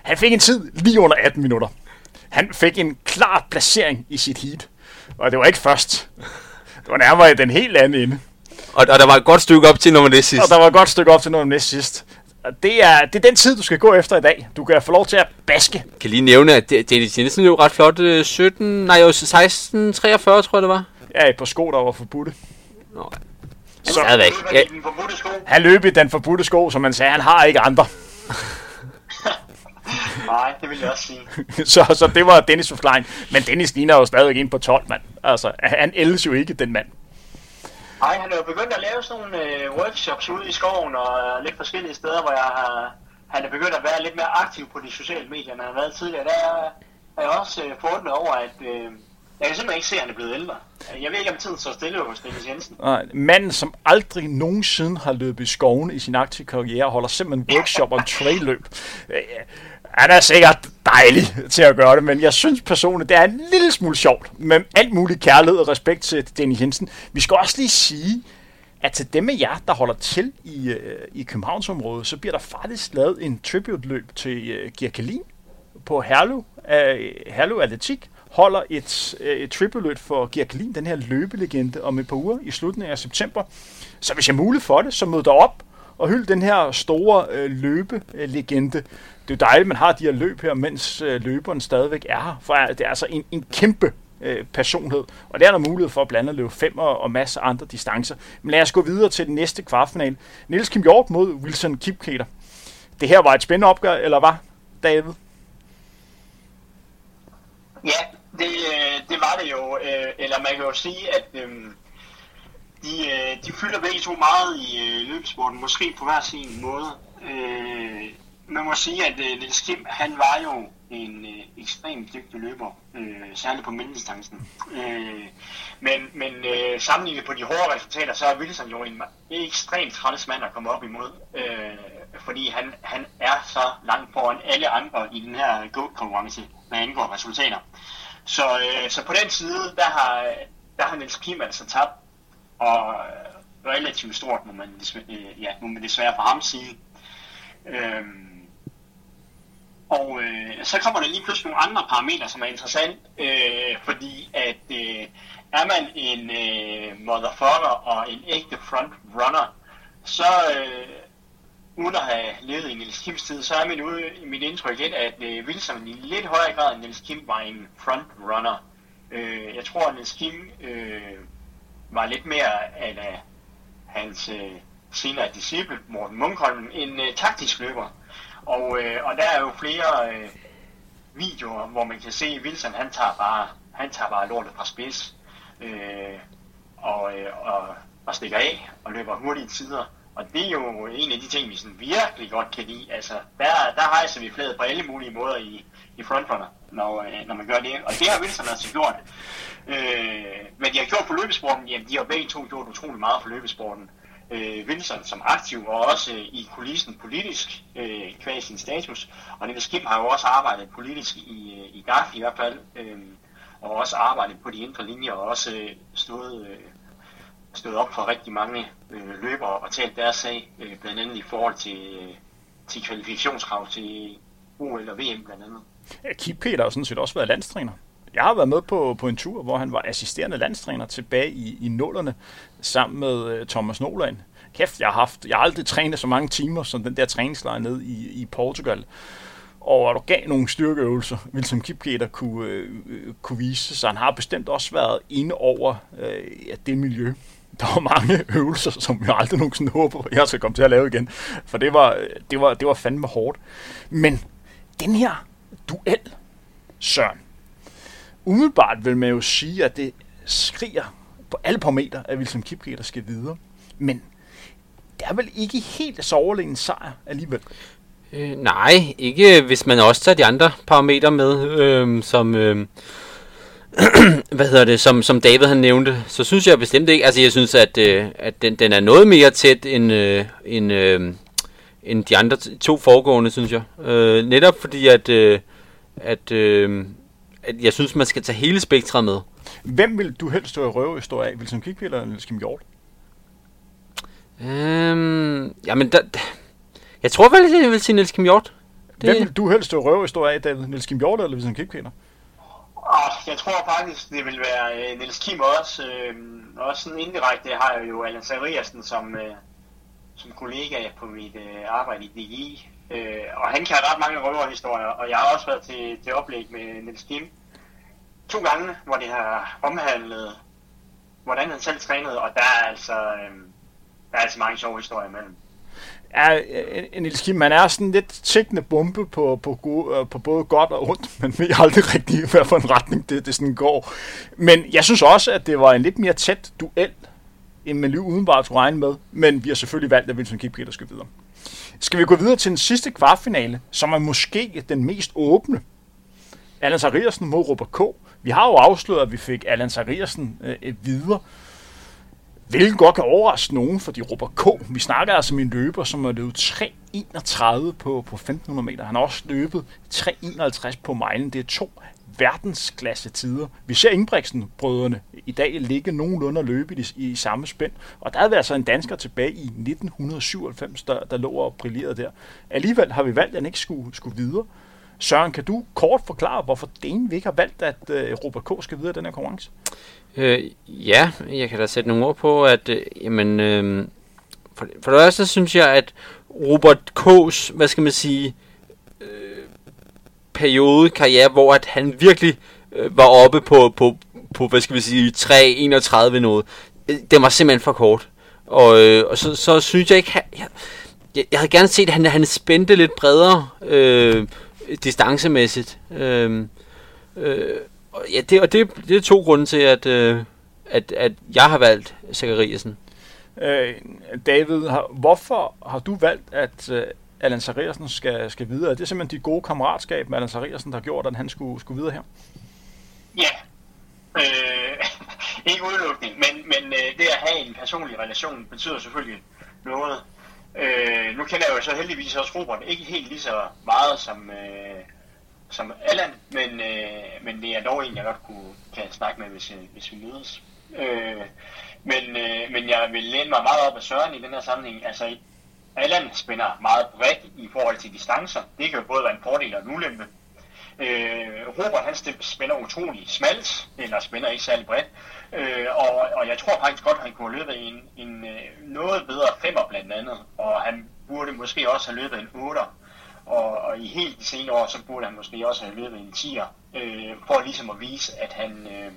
Han fik en tid lige under 18 minutter. Han fik en klar placering i sit heat. Og det var ikke først. Det var nærmere den helt anden ende. Og, og der var et godt stykke op til nummer det sidst. Og der var et godt stykke op til noget næst sidst. Og det er, det er den tid, du skal gå efter i dag. Du kan få lov til at baske. kan lige nævne, at det- Dennis Jensen løb ret flot. øh, 17, nej, jo 16, 43, tror jeg det var. Ja, et par sko, der var forbudte. Nå, Så stadigvæk. Ja, i den forbudte sko. han løb i den forbudte sko, som man sagde, han har ikke andre. Nej, det vil jeg også sige. så, så det var Dennis forklaring. Men Dennis ligner jo stadig en på 12, mand. Altså, han ældes jo ikke, den mand. Nej, han er jo begyndt at lave sådan nogle øh, workshops ude i skoven og øh, lidt forskellige steder, hvor jeg har, han er begyndt at være lidt mere aktiv på de sociale medier, end han har været tidligere. Der er, er jeg også øh, forundret over, at øh, jeg kan simpelthen ikke se, at han er blevet ældre. Jeg ved ikke, om tiden står stille hos Niklas Jensen. Nej, Manden, som aldrig nogensinde har løbet i skoven i sin aktive karriere, holder simpelthen workshop om trailløb. Øh, Han er sikkert dejlig til at gøre det, men jeg synes personligt, det er en lille smule sjovt. Med alt mulig kærlighed og respekt til Dennis Jensen. Vi skal også lige sige, at til dem af jer, der holder til i, øh, i Københavnsområdet, så bliver der faktisk lavet en tribute-løb til øh, uh, Gear på Herlev. uh, Herlev Atletik holder et, øh, et tribute-løb for Gear den her løbelegende, om et par uger i slutningen af september. Så hvis jeg er muligt for det, så mød dig op og hyld den her store øh, løbelegende. Det er jo dejligt, at man har de her løb her, mens øh, løberen stadigvæk er her. For det er altså en, en kæmpe øh, personlighed. Og der er der mulighed for at blande at løbe fem og, og masser af andre distancer. Men lad os gå videre til den næste kvartfinale. Niels Kim Hjort mod Wilson Kipketer. Det her var et spændende opgør, eller hvad, David? Ja, det, øh, det var det jo. Øh, eller man kan jo sige, at øhm, de, øh, de fylder begge to meget i løbesporten, måske på hver sin måde. Man må sige, at Lille Skim, han var jo en øh, ekstremt dygtig løber, øh, særligt på mellemdistancen. Øh, men men øh, sammenlignet på de hårde resultater, så er Wilson jo en ekstremt træls mand at komme op imod. Øh, fordi han, han er så langt foran alle andre i den her go konkurrence hvad angår resultater. Så, øh, så på den side, der har, der har Niels Kim altså tabt, og øh, relativt stort, må man, øh, ja, må man desværre for ham sige. Øhm, Og øh, så kommer der lige pludselig nogle andre parametre, som er interessant, øh, fordi at øh, er man en øh, motherfucker og en ægte front runner, så øh, uden at have levet i Niels Kims tid, så er mit, ude, mit indtryk lidt, at øh, Wilson i lidt højere grad end Niels Kim var en front runner. Øh, jeg tror, at Niels Kim øh, var lidt mere af hans øh, senere disciple, Morten Munkholm, en øh, taktisk løber. Og, øh, og der er jo flere øh, videoer, hvor man kan se, at Wilson han tager bare, han tager bare lortet fra spids øh, og, øh, og, og stikker af og løber hurtige tider. Og det er jo en af de ting, vi sådan virkelig godt kan lide. Altså, der, der hejser vi fladet på alle mulige måder i, i frontrunner, når, øh, når man gør det. Og det har Wilson altså gjort. Øh, men de har gjort for løbesporten, jamen de har begge to gjort utrolig meget for løbesporten. Øh, Wilson som aktiv og også øh, i kulissen politisk, øh, kvæg sin status. Og Niels Kim har jo også arbejdet politisk i, øh, i GAF i hvert fald. Øh, og også arbejdet på de indre linjer og også øh, stået... Øh, stået op for rigtig mange øh, løbere og talt deres sag, øh, blandt andet i forhold til, øh, til kvalifikationskrav til OL og VM blandt andet. Ja, Kip Peter har sådan set også været landstræner. Jeg har været med på, på en tur, hvor han var assisterende landstræner tilbage i, i nullerne sammen med øh, Thomas Noland. Kæft, jeg har, haft, jeg har aldrig trænet så mange timer som den der træningslejr ned i, i Portugal. Og du gav nogle styrkeøvelser, Wilson Kipketer kunne, øh, øh, kunne vise. Så han har bestemt også været inde over øh, ja, det miljø, der var mange øvelser, som jeg aldrig nogensinde håber, jeg skal komme til at lave igen. For det var, det var, det var fandme hårdt. Men den her duel, Søren, umiddelbart vil man jo sige, at det skriger på alle parametre, at Wilson Kipketer skal videre. Men det er vel ikke helt så overlegen sejr alligevel. Øh, nej, ikke hvis man også tager de andre parametre med, øh, som... Øh, hvad hedder det, som, som David han nævnte, så synes jeg bestemt ikke, altså jeg synes, at, øh, at den, den er noget mere tæt end, øh, end, øh, end de andre to foregående, synes jeg. Øh, netop fordi, at, øh, at, øh, at jeg synes, man skal tage hele spektret med. Hvem vil du helst stå i røvehistorie af? Wilson Kikvi eller Niels Kim Hjort? Øhm, jamen, der, jeg tror vel, jeg vil sige Niels Kim Hjort. Det... Hvem vil du helst stå i røvehistorie af, David? Niels Kim Hjort eller Wilson Kikvi? Oh, jeg tror faktisk, det vil være øh, Niels Kim også. Øh, også sådan indirekte har jeg jo Allan Sariasen som, øh, som kollega på mit øh, arbejde i DGI. Øh, og han kan ret mange røverhistorier, og jeg har også været til, til oplæg med Niels Kim to gange, hvor det har omhandlet, hvordan han selv trænede, og der er altså, øh, der er altså mange sjove historier imellem er øh, en Niels Kim, man er sådan lidt tækkende bombe på, på, gode, øh, på både godt og ondt, men ved aldrig rigtig, hvad for en retning det, det sådan går. Men jeg synes også, at det var en lidt mere tæt duel, end man lige udenbart skulle regne med, men vi har selvfølgelig valgt, at Wilson Kipketer skal videre. Skal vi gå videre til den sidste kvartfinale, som er måske den mest åbne? Allan Sariersen mod Robert K. Vi har jo afsløret, at vi fik Allan Sariersen øh, øh, videre. Hvilket godt kan overraske nogen, fordi Robert K. Vi snakker altså om en løber, som har løbet 3.31 på, på 1500 meter. Han har også løbet 3.51 på mejlen. Det er to verdensklasse tider. Vi ser Ingebrigtsen-brødrene i dag ligge nogenlunde og løbe i, i samme spænd. Og der havde altså en dansker tilbage i 1997, der, der lå og brillerede der. Alligevel har vi valgt, at han ikke skulle, skulle videre. Søren, kan du kort forklare, hvorfor Dane ikke har valgt, at uh, Robert K. skal videre i den her konkurrence? Øh, ja, jeg kan da sætte nogle ord på, at øh, jamen, øh, for, for det første synes jeg, at Robert K's, hvad skal man sige, øh, periode, karriere, hvor at han virkelig øh, var oppe på, på, på, hvad skal vi sige, 3-31 noget, øh, det var simpelthen for kort. Og, øh, og så, så synes jeg ikke, jeg, jeg, jeg havde gerne set, at han, han spændte lidt bredere øh, distancemæssigt. Øh, øh, og ja, det, og det, det er to grunde til, at, øh, at, at jeg har valgt Zachariasen. Øh, David, har, hvorfor har du valgt, at øh, Allan Zachariasen skal, skal videre? Er det simpelthen de gode kammeratskab med Allan Zachariasen, der har gjort, at han skulle, skulle videre her? Ja, øh, ikke udelukkende, men, men øh, det at have en personlig relation betyder selvfølgelig noget. Øh, nu kender jeg jo så heldigvis også Robert ikke helt lige så meget som, øh, som Allan, men, øh, men det er dog en, jeg godt kunne, kan snakke med, hvis, øh, hvis vi mødes. Øh, men, øh, men jeg vil læne mig meget op af Søren i den her sammenhæng. Altså, Allan spænder meget bredt i forhold til distancer. Det kan jo både være en fordel og en ulempe. Øh, Robert han spænder utrolig smalt, eller spænder ikke særlig bredt. Øh, og, og jeg tror faktisk godt, at han kunne have løbet en, en øh, noget bedre femmer blandt andet. Og han burde måske også have løbet en 8'er. Og, og i helt de senere år, så burde han måske også have løbet en 10'er. Øh, for ligesom at vise, at han... Øh,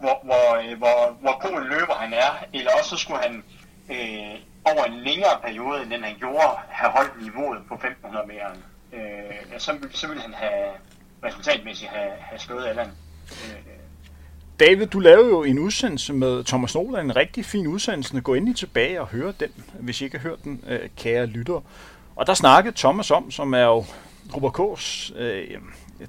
hvor, hvor, øh, hvor, hvor god en løber han er. Eller også så skulle han øh, over en længere periode, end den han gjorde, have holdt niveauet på 1500 meter. Øh, så, så ville han have resultatmæssigt have, have slået Allan. Øh, David, du lavede jo en udsendelse med Thomas Nolan, en rigtig fin udsendelse. Gå endelig tilbage og høre den, hvis I ikke har hørt den, øh, kære lytter. Og der snakkede Thomas om, som er jo Robert K's øh,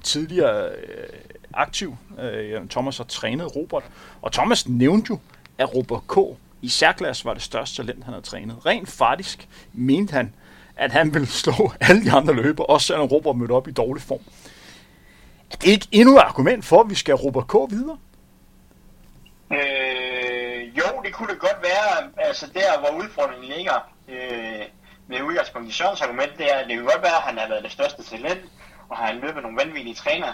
tidligere øh, aktiv. Øh, Thomas har trænet Robert. Og Thomas nævnte jo, at Robert K. i særklasse var det største talent, han havde trænet. Rent faktisk mente han, at han ville slå alle de andre løber, også selvom Robert mødte op i dårlig form. Er det ikke endnu et argument for, at vi skal Robert K. videre? Øh, jo, det kunne det godt være. Altså der, hvor udfordringen ligger øh, med udgangspunkt i Sørens argument, det er, at det kan godt være, at han har været det største talent, og har løbet nogle vanvittige træner,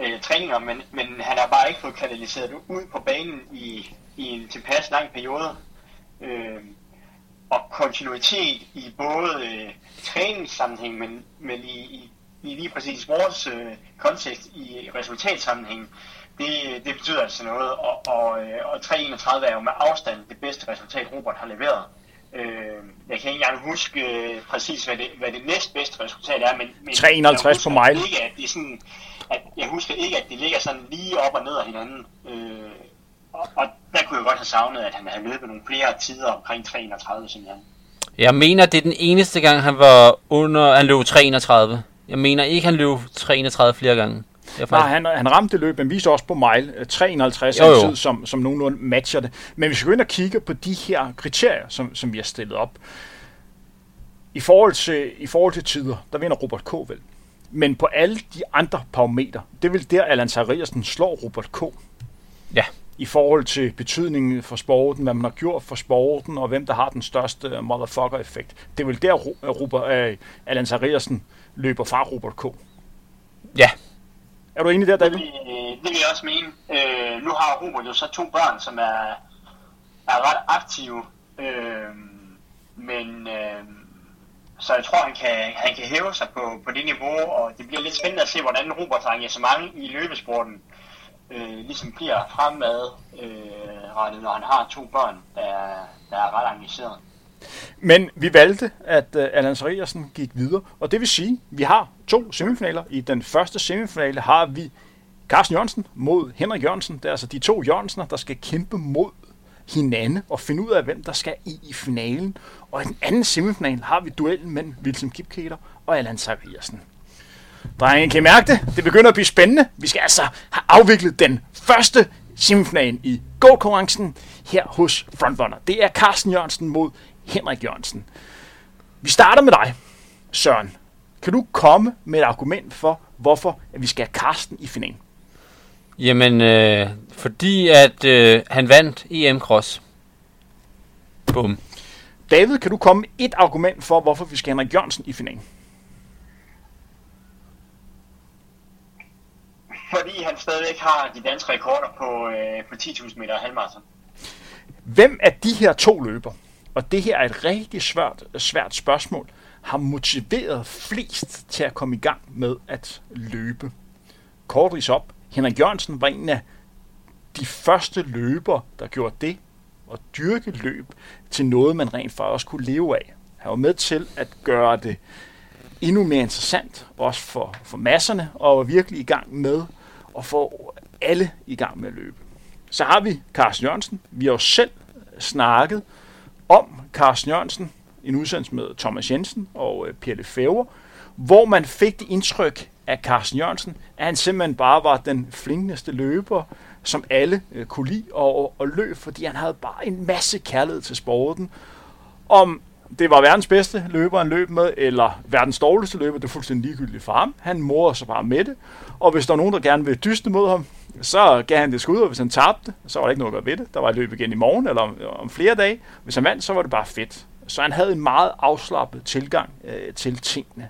øh, træninger, men, men han har bare ikke fået kanaliseret ud på banen i, i en tilpas lang periode. Øh, og kontinuitet i både øh, træningssammenhæng, men, men i, i, i lige præcis vores øh, kontekst i resultatsammenhæng, det, det betyder altså noget, og, og, øh, og 3.31 er jo med afstand det bedste resultat, Robert har leveret. Øh, jeg kan ikke engang huske øh, præcis, hvad det, hvad det næstbedste resultat er, men, men 351 på mile. Ikke, at det er sådan, at jeg husker ikke, at det ligger sådan lige op og ned af hinanden. Øh, og, og der kunne jeg godt have savnet, at han havde løbet nogle flere tider omkring 331 simpelthen. Jeg mener, det er den eneste gang, han var under, han løb 331. Jeg mener ikke, han løb 331 flere gange. Faktisk... Nej, han, han ramte det løb, men viste også på mile 350 jo, jo. Tid, som, som nogenlunde matcher det. Men hvis vi går ind og kigger på de her kriterier, som, som vi har stillet op, i forhold, til, i forhold til tider, der vinder Robert K. vel. Men på alle de andre parametre, det vil der Allan Sariasen slår Robert K. Ja. I forhold til betydningen for sporten, hvad man har gjort for sporten, og hvem der har den største motherfucker-effekt. Det vil der Robert, uh, Allan Sariasen løber fra Robert K. Ja, er du enig der, David? Det, det vil jeg også mene. Øh, nu har Robert jo så to børn, som er, er ret aktive. Øh, men øh, så jeg tror, han kan, han kan hæve sig på, på det niveau, og det bliver lidt spændende at se, hvordan Roberts engagement i løbesporten øh, ligesom bliver fremad, øh, når han har to børn, der, der er ret engageret. Men vi valgte, at uh, Allan Sariasen gik videre, og det vil sige, at vi har to semifinaler. I den første semifinale har vi Carsten Jørgensen mod Henrik Jørgensen. Det er altså de to Jørgensener, der skal kæmpe mod hinanden og finde ud af, hvem der skal i, i finalen. Og i den anden semifinal har vi duellen mellem Wilson Kipketer og Allan Sariasen. Drenge, kan I mærke det? Det begynder at blive spændende. Vi skal altså have afviklet den første semifinalen i go-konkurrencen her hos Frontrunner. Det er Carsten Jørgensen mod Henrik Jørgensen. Vi starter med dig, Søren. Kan du komme med et argument for, hvorfor at vi skal have Carsten i finalen? Jamen, øh, fordi at øh, han vandt EM Cross. Bum. David, kan du komme med et argument for, hvorfor vi skal have Henrik Jørgensen i finalen? Fordi han stadigvæk har de danske rekorder på, øh, på 10.000 meter halvmarathon. Hvem af de her to løber, og det her er et rigtig svært, svært spørgsmål, har motiveret flest til at komme i gang med at løbe. Kort op, Henrik Jørgensen var en af de første løber, der gjorde det, og dyrke løb til noget, man rent faktisk kunne leve af. Han var med til at gøre det endnu mere interessant, også for, for masserne, og var virkelig i gang med at få alle i gang med at løbe. Så har vi Carsten Jørgensen. Vi har jo selv snakket om Carsten Jørgensen, en udsendelse med Thomas Jensen og øh, Per Lefebvre, hvor man fik det indtryk af Carsten Jørgensen, at han simpelthen bare var den flinkeste løber, som alle øh, kunne lide og, og løb, fordi han havde bare en masse kærlighed til sporten. Om det var verdens bedste løber, han løb med, eller verdens dårligste løber, det er fuldstændig ligegyldigt for ham. Han morede sig bare med det, og hvis der var nogen, der gerne ville dyste mod ham, så gav han det skud, og hvis han tabte, så var der ikke noget at gøre ved det. Der var et løb igen i morgen, eller om, om flere dage. Hvis han vandt, så var det bare fedt. Så han havde en meget afslappet tilgang øh, til tingene.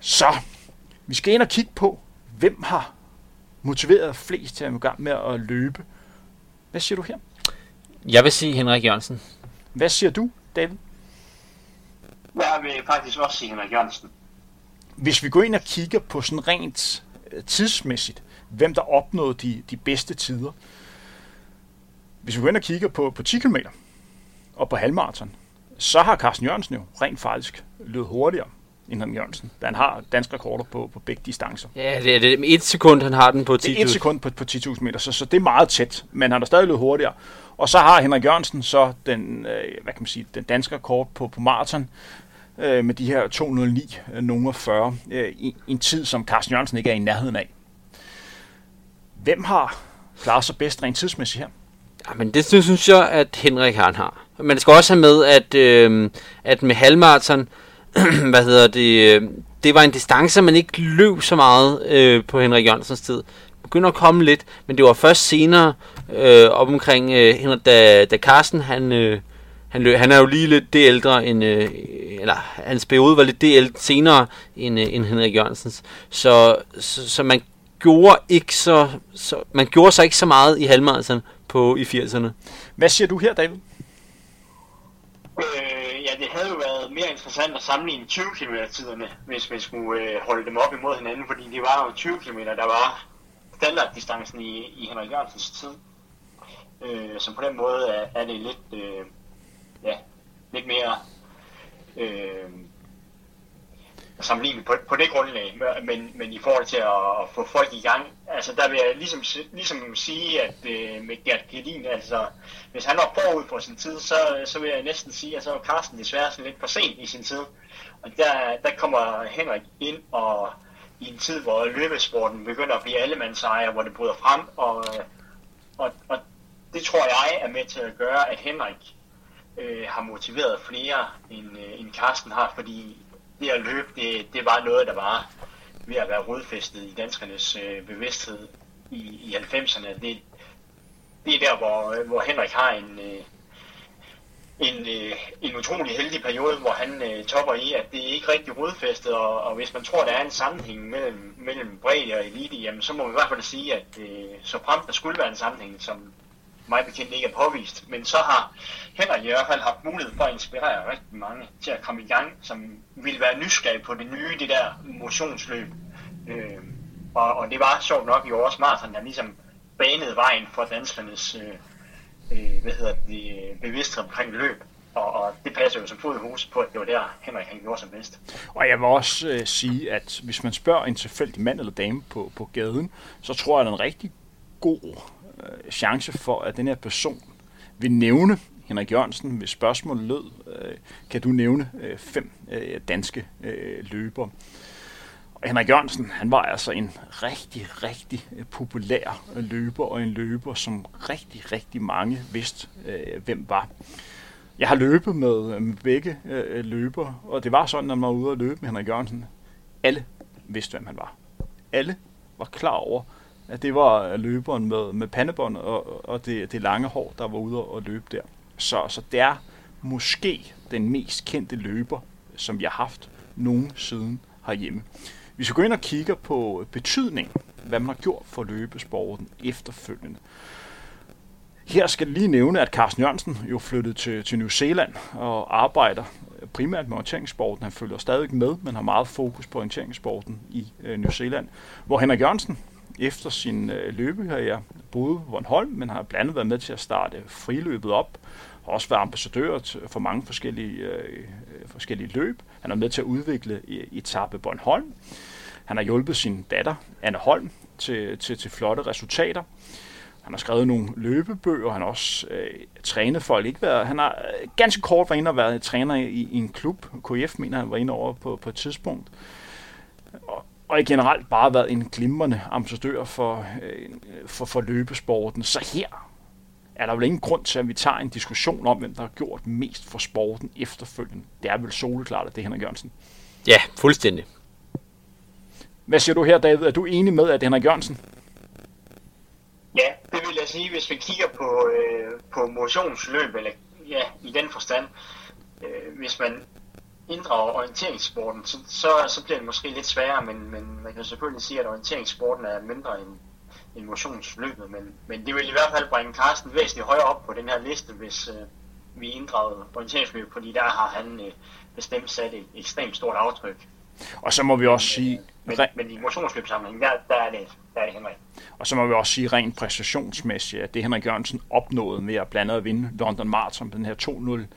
Så vi skal ind og kigge på, hvem har motiveret flest til at gå i gang med at løbe. Hvad siger du her? Jeg vil sige Henrik Jørgensen. Hvad siger du, David? Jeg vil faktisk også sige Henrik Jørgensen. Hvis vi går ind og kigger på sådan rent øh, tidsmæssigt, hvem der opnåede de, de bedste tider. Hvis vi går ind og kigger på, på 10 km og på halvmarathon, så har Carsten Jørgensen jo rent faktisk løbet hurtigere end Henrik Jørgensen, da han har dansk rekorder på, på begge distancer. Ja, det er det. Et sekund, han har den på 10.000. Det er et sekund på, på 10.000 meter, så, så det er meget tæt, men han har stadig løbet hurtigere. Og så har Henrik Jørgensen så den, øh, hvad kan man sige, den danske rekord på, på maraton, øh, med de her 209 nogle 40, øh, øh i, en tid, som Carsten Jørgensen ikke er i nærheden af. Hvem har klaret sig bedst rent tidsmæssigt her? Ja, men det synes, synes jeg, at Henrik han har. Man skal også have med, at, øh, at med halvmarathon, hvad hedder det, øh, det var en distance, man ikke løb så meget øh, på Henrik Jørgensens tid. Begynder at komme lidt, men det var først senere, øh, op omkring, øh, da, da Carsten, han, øh, han, løb, han er jo lige lidt det ældre end, øh, eller hans periode var lidt det ældre senere end, øh, end Henrik Jørgensens. Så, så, så man gjorde ikke så, så, man gjorde sig ikke så meget i halvmarathon på i 80'erne. Hvad siger du her, David? Øh, ja, det havde jo været mere interessant at sammenligne 20 km tiderne, hvis man skulle øh, holde dem op imod hinanden, fordi det var jo 20 km, der var standarddistancen i, i Henrik Jørgensens tid. Øh, så på den måde er, er det lidt, øh, ja, lidt mere øh, sammenlignet på, på det grundlag, men, men i forhold til at, at få folk i gang, altså der vil jeg ligesom, ligesom sige, at øh, med Gert Gedin, altså hvis han var forud for sin tid, så, så vil jeg næsten sige, at så var Carsten desværre sådan lidt for sent i sin tid. Og der, der kommer Henrik ind og i en tid, hvor løbesporten begynder at blive allemandsejer, hvor det bryder frem, og, og, og det tror jeg er med til at gøre, at Henrik øh, har motiveret flere, end, øh, end Carsten har, fordi det at løbe, det, det var noget, der var ved at være rodfæstet i danskernes øh, bevidsthed i, i 90'erne. Det, det er der, hvor, øh, hvor Henrik har en, øh, en, øh, en utrolig heldig periode, hvor han øh, topper i, at det er ikke rigtig rodfæstet, og, og hvis man tror, der er en sammenhæng mellem, mellem bredde og elite, jamen så må vi i hvert fald sige, at øh, så frem der skulle være en sammenhæng, som mig bekendt ikke er påvist, men så har Henrik i hvert fald haft mulighed for at inspirere rigtig mange til at komme i gang, som vil være nysgerrige på det nye, det der motionsløb. Øh, og, og det var sjovt nok i års maraton, der ligesom banede vejen for danskernes øh, øh, hvad hedder det, bevidsthed omkring løb. Og, og det passer jo som fod i hus på, at det var der, Henrik han gjorde som bedst. Og jeg vil også øh, sige, at hvis man spørger en tilfældig mand eller dame på, på gaden, så tror jeg, at en rigtig god øh, chance for, at den her person vil nævne Henrik Jørgensen, hvis spørgsmålet lød, øh, kan du nævne øh, fem øh, danske øh, løbere? Og Henrik Jørgensen, han var altså en rigtig, rigtig øh, populær øh, løber, og en løber, som rigtig, rigtig mange vidste, øh, hvem var. Jeg har løbet med, med begge øh, og det var sådan, når man var ude og løbe med Henrik Jørgensen. Alle vidste, hvem han var. Alle var klar over, at det var øh, løberen med, med pandebånd og, og det, det lange hår, der var ude og løbe der. Så, så det er måske den mest kendte løber, som jeg har haft nogensinde herhjemme. Vi skal gå ind og kigge på betydning, hvad man har gjort for løbesporten efterfølgende. Her skal lige nævne, at Carsten Jørgensen jo flyttede til, til New Zealand og arbejder primært med orienteringssporten. Han følger stadig med, men har meget fokus på orienteringssporten i øh, New Zealand. Hvor Henrik Jørgensen efter sin øh, løbekarriere boede på Bornholm, men har blandt andet været med til at starte friløbet op, har også været ambassadør for mange forskellige, øh, forskellige løb. Han er med til at udvikle etape Bornholm. Han har hjulpet sin datter, Anne Holm, til, til, til flotte resultater. Han har skrevet nogle løbebøger, han har også øh, trænet folk. Ikke været, han har øh, ganske kort været inde og været træner i, i en klub. KF mener han var inde over på, på et tidspunkt. Og, og i generelt bare været en glimrende ambassadør for, øh, for, for løbesporten. Så her er der vel ingen grund til, at vi tager en diskussion om, hvem der har gjort mest for sporten efterfølgende. Det er vel soleklart, at det er Henrik Jørgensen. Ja, fuldstændig. Hvad siger du her, David? Er du enig med, at det er Henrik Jørgensen? Ja, det vil jeg sige, hvis vi kigger på, øh, på motionsløb, eller ja, i den forstand, øh, hvis man inddrager orienteringssporten, så, så, så bliver det måske lidt sværere, men, men man kan selvfølgelig sige, at orienteringssporten er mindre end, end motionsløbet, men, men det vil i hvert fald bringe Carsten væsentligt højere op på den her liste, hvis øh, vi inddrager orienteringsløbet, fordi der har han øh, bestemt sat et ekstremt stort aftryk. Og så må vi også sige... Men, men i motionsløbssammenhæng, der, der, er det, der er det Henrik. Og så må vi også sige rent præstationsmæssigt, at det Henrik Jørgensen opnåede med at blande og vinde London Marathon, den her 2-0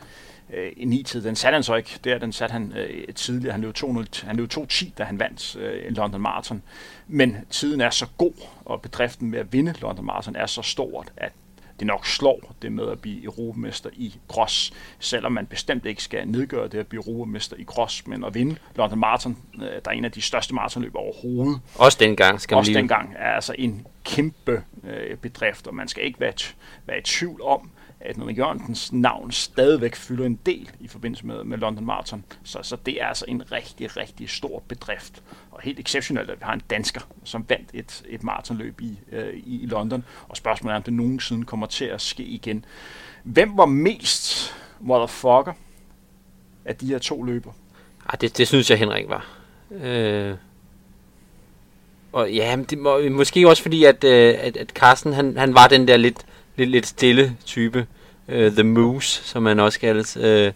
øh, i ni tid. Den satte han så ikke. Der den satte han øh, tidligere. Han løb 2-0, han løb 2-10, da han vandt øh, London Marathon. Men tiden er så god, og bedriften med at vinde London Marathon er så stort, at det nok slår det med at blive europamester i cross, selvom man bestemt ikke skal nedgøre det at blive europamester i cross, men at vinde London Marathon, øh, der er en af de største maratonløb overhovedet. Også dengang, skal man Også lige... dengang er altså en kæmpe øh, bedrift, og man skal ikke være, være i tvivl om, at Nina Jørgensens navn stadigvæk fylder en del i forbindelse med, med London Marathon. Så, så det er altså en rigtig, rigtig stor bedrift. Og helt exceptionelt, at vi har en dansker, som vandt et, et maratonløb i, øh, i London. Og spørgsmålet er, om det nogensinde kommer til at ske igen. Hvem var mest motherfucker af de her to løber? Ej, ah, det, det synes jeg, Henrik var. Øh... Og ja, men det må, måske også fordi, at, øh, at, at Carsten, han, han var den der lidt, lidt, lidt stille type. Uh, the Moose, som man også kaldes. Uh,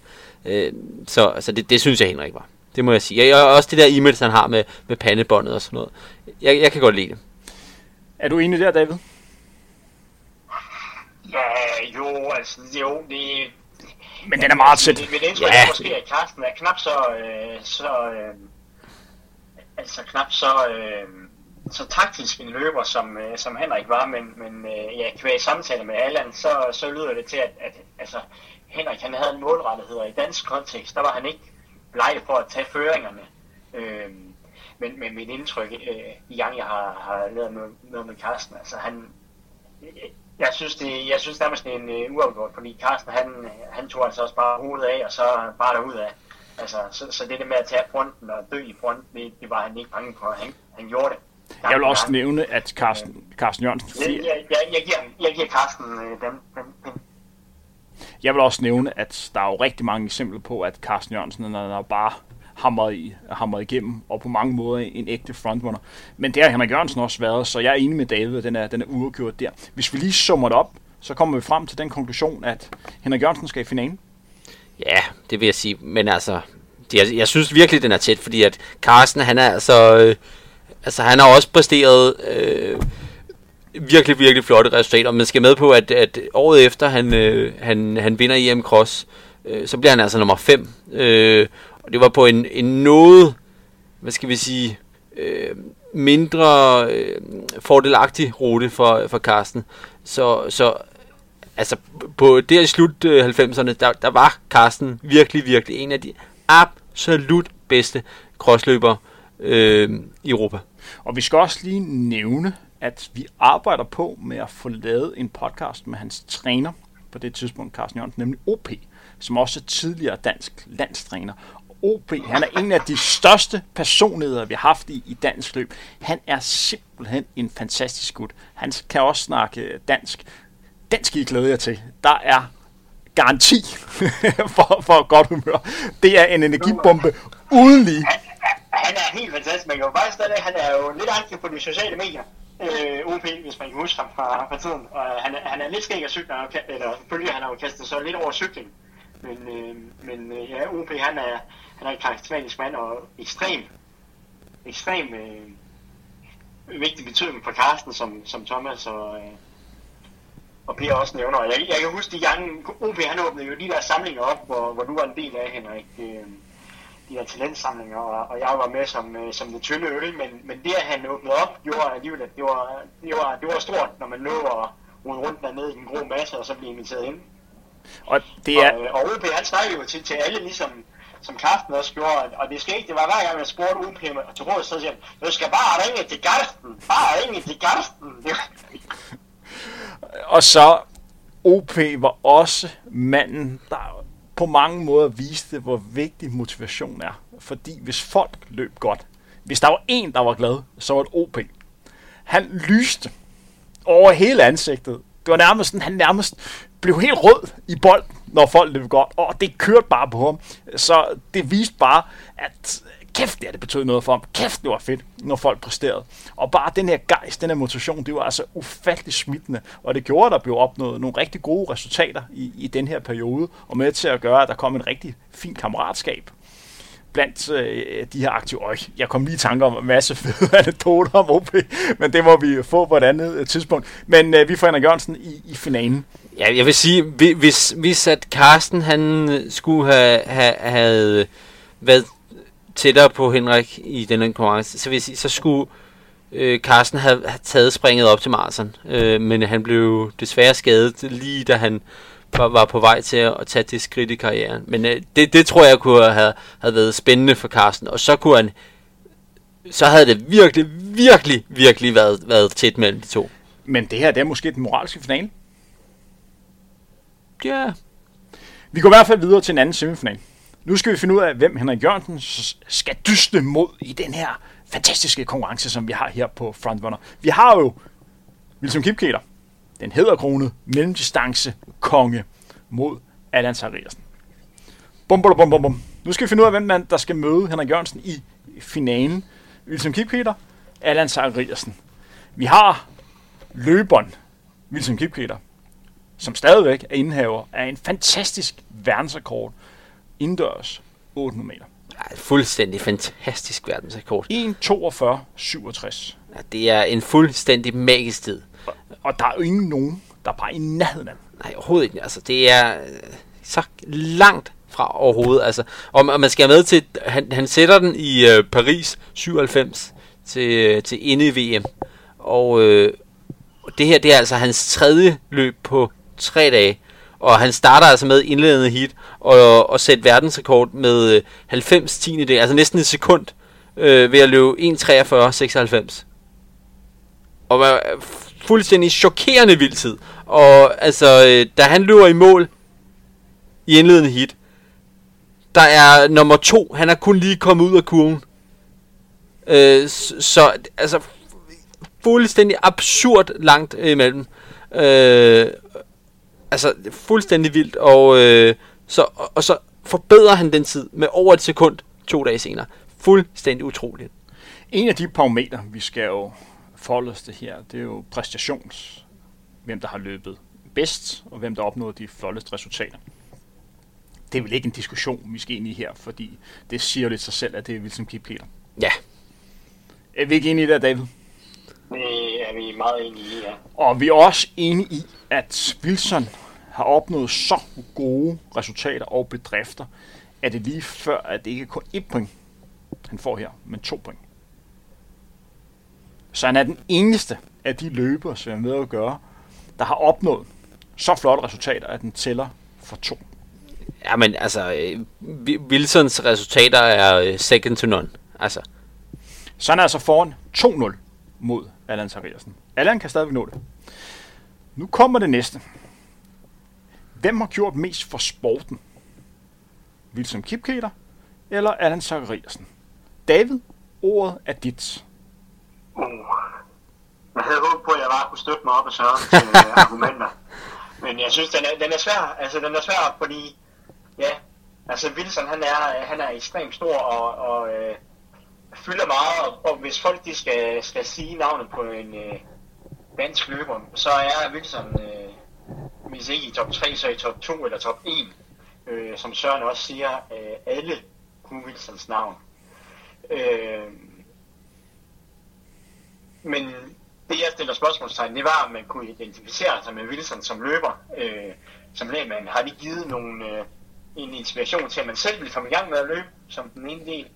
uh, så så det, det synes jeg, Henrik var. Det må jeg sige. Og også det der image, han har med, med pandebåndet og sådan noget. Jeg, jeg kan godt lide det. Er du enig der, David? Ja, jo, altså, jo, det... Men den er meget tæt. Mit indtryk ja. er måske, at Carsten er knap så... Øh, så øh, altså knap så... Øh, så taktisk en løber, som, øh, som Henrik var, men, men øh, ja, kvæg samtaler med Allan, så, så lyder det til, at, at altså, Henrik han havde en målrettighed, og i dansk kontekst, der var han ikke bleg for at tage føringerne. Øh, men, men mit indtryk, øh, i gang jeg har, har lavet noget, med, med Carsten, altså han, øh, jeg synes, det, jeg synes nærmest det er en øh, uafgjort, fordi Carsten, han, øh, han tog altså også bare hovedet af, og så bare derud af. Altså, så, så det der med at tage fronten og dø i fronten, det, det var han ikke bange for. Han, han gjorde det. Jeg vil også nævne, at Carsten, Carsten Jørgensen... Jeg, jeg, jeg, jeg, giver, jeg giver Carsten øh, dem, dem, dem. Jeg vil også nævne, at der er jo rigtig mange eksempler på, at Carsten Jørgensen han er bare hamret, i, hamret igennem, og på mange måder en ægte frontrunner. Men det har Henrik Jørgensen også været, så jeg er enig med David, at den er, den er uafgjort der. Hvis vi lige summer det op, så kommer vi frem til den konklusion, at Henrik Jørgensen skal i finalen. Ja, det vil jeg sige. Men altså, jeg, jeg synes virkelig, den er tæt, fordi at Carsten, han er altså... Øh, altså, han har også præsteret... Øh, virkelig, virkelig flotte resultater. Man skal med på, at, at året efter han, øh, han, han vinder EM Cross, øh, så bliver han altså nummer 5. Øh, og det var på en, en noget, hvad skal vi sige, øh, mindre øh, fordelagtig rute for, for Carsten. Så, så altså på der i slut øh, 90'erne, der, der var Carsten virkelig, virkelig en af de absolut bedste crossløbere øh, i Europa. Og vi skal også lige nævne, at vi arbejder på med at få lavet en podcast med hans træner på det tidspunkt, Carsten Jørgensen, nemlig OP, som også er tidligere dansk landstræner. OP, han er en af de største personligheder, vi har haft i, i dansk løb. Han er simpelthen en fantastisk gut. Han kan også snakke dansk. Den skal I glæde jer til. Der er garanti for, for godt humør. Det er en energibombe uden lige. Han, er helt fantastisk. Man kan jo faktisk stadig, han er jo lidt aktiv på de sociale medier. Øh, OP, hvis man kan huske ham fra, fra tiden. Og han, han er lidt skæg af cykler, eller følger han har jo kastet så lidt over cykling. Men, øh, men øh, ja, OP han er, han er en karismatisk mand og ekstrem, ekstrem øh, vigtig betydning for Carsten, som, som Thomas og, øh, og Per også nævner. Jeg, jeg kan huske de gange, OP han åbnede jo de der samlinger op, hvor, hvor du var en del af, Henrik. Øh, de der talentsamlinger, og, og jeg var med som, øh, som det tynde øl, men, men det, at han åbnede op, gjorde alligevel, at det var, det var, det var stort, når man lå og rode rundt dernede i en grå masse, og så blev inviteret ind. Og det er... Og, og OP, han snakkede jo til, til alle, ligesom, som Karsten også gjorde, og det ikke, det var hver gang, jeg spurgte OP til råd, så siger han, du skal bare ringe til Karsten, bare ringe til Karsten. og så, OP var også manden, der på mange måder viste, hvor vigtig motivation er. Fordi hvis folk løb godt, hvis der var en, der var glad, så var det OP. Han lyste over hele ansigtet. Det var nærmest sådan, han nærmest blev helt rød i bold, når folk løb godt, og det kørte bare på ham. Så det viste bare, at kæft, det, det betød noget for ham. Kæft, det var fedt, når folk præsterede. Og bare den her gejst, den her motivation, det var altså ufattelig smittende. Og det gjorde, at der blev opnået nogle rigtig gode resultater i, i den her periode, og med til at gøre, at der kom en rigtig fin kammeratskab blandt øh, de her aktive. Øj, jeg kom lige i tanke om en masse fede anekdoter om OP, men det må vi få på et andet øh, tidspunkt. Men øh, vi får Henrik Jørgensen i, i finalen. Ja, jeg vil sige, hvis, hvis at Carsten han øh, skulle have, have, have øh, været tættere på Henrik i denne konkurrence, så vil jeg sige, så skulle øh, Carsten have, have taget springet op til Marsen. Øh, men han blev desværre skadet lige da han var, på vej til at, tage det skridt i karrieren. Men øh, det, det tror jeg kunne have, have været spændende for Carsten. Og så kunne han så havde det virkelig, virkelig, virkelig været, været tæt mellem de to. Men det her, det er måske den moralske finale. Ja. Vi går i hvert fald videre til en anden semifinal. Nu skal vi finde ud af, hvem Henrik Jørgensen skal dyste mod i den her fantastiske konkurrence, som vi har her på Frontrunner. Vi har jo Wilson Kipketer, den hedderkrone mellemdistance konge mod Allan Sarriersen. Bum, bum, bum, bum, bum. Nu skal vi finde ud af, hvem man, der skal møde Henrik Jørgensen i finalen. Wilson Kipketer, Allan Sarriersen. Vi har løberen Wilson Kipketer, som stadigvæk er indehaver af en fantastisk verdensrekord indendørs 800 meter. Ja, fuldstændig fantastisk verdensrekord. 1.42.67. Ja, det er en fuldstændig magisk tid. Og, og der er jo ingen nogen, der er bare i nærheden af Nej, overhovedet ikke. Altså, det er øh, så langt fra overhovedet. Altså, og, og man skal med til, han, han sætter den i øh, Paris 97 til, øh, til inde i VM. Og øh, det her, det er altså hans tredje løb på tre dage. Og han starter altså med indledende heat og, og sætte verdensrekord med 90 10 det, altså næsten et sekund øh, ved at løbe 1.43.96. Og var fuldstændig chokerende vild tid. Og altså, øh, da han løber i mål i indledende hit, der er nummer to, han er kun lige kommet ud af kurven. Øh, så, altså, fuldstændig absurd langt imellem. Øh, altså, fuldstændig vildt, og, øh, så, og, og så forbedrer han den tid med over et sekund to dage senere. Fuldstændig utroligt. En af de parametre, vi skal jo forholde os det her, det er jo præstations. Hvem der har løbet bedst, og hvem der opnået de flotteste resultater. Det er vel ikke en diskussion, vi skal ind i her, fordi det siger jo lidt sig selv, at det er Wilson Kipketer. Ja. Er vi ikke enige i det, David? Det er vi meget enige i, ja. Og vi er også enige i, at Wilson har opnået så gode resultater og bedrifter, at det lige før, at det ikke er kun et point, han får her, men to point. Så han er den eneste af de løbere, som er med at gøre, der har opnået så flotte resultater, at den tæller for to. Ja, men altså, øh, Wilsons resultater er øh, second to none. Altså. Så han er altså foran 2-0 mod Allan Sariersen. Allan kan stadigvæk nå det. Nu kommer det næste. Hvem har gjort mest for sporten? Wilson Kipketer eller Allan Sariersen? David, ordet er dit. Uh. Jeg havde håbet på, at jeg bare kunne støtte mig op og sørge til uh, argumenter. Men jeg synes, den er, den er svær. Altså, den er svær, fordi... Ja, altså Wilson, han er, han er ekstremt stor og, og uh, fylder meget. Og, hvis folk de skal, skal sige navnet på en øh, dansk løber, så er Wilson... øh, hvis ikke i top 3, så i top 2 eller top 1. Øh, som Søren også siger, øh, alle kunne Wilsons navn. Øh, men det jeg stiller spørgsmålstegn, det var, om man kunne identificere sig med Wilson som løber, øh, som lægmand. Har det givet nogle, øh, en inspiration til, at man selv ville komme i gang med at løbe, som den ene del?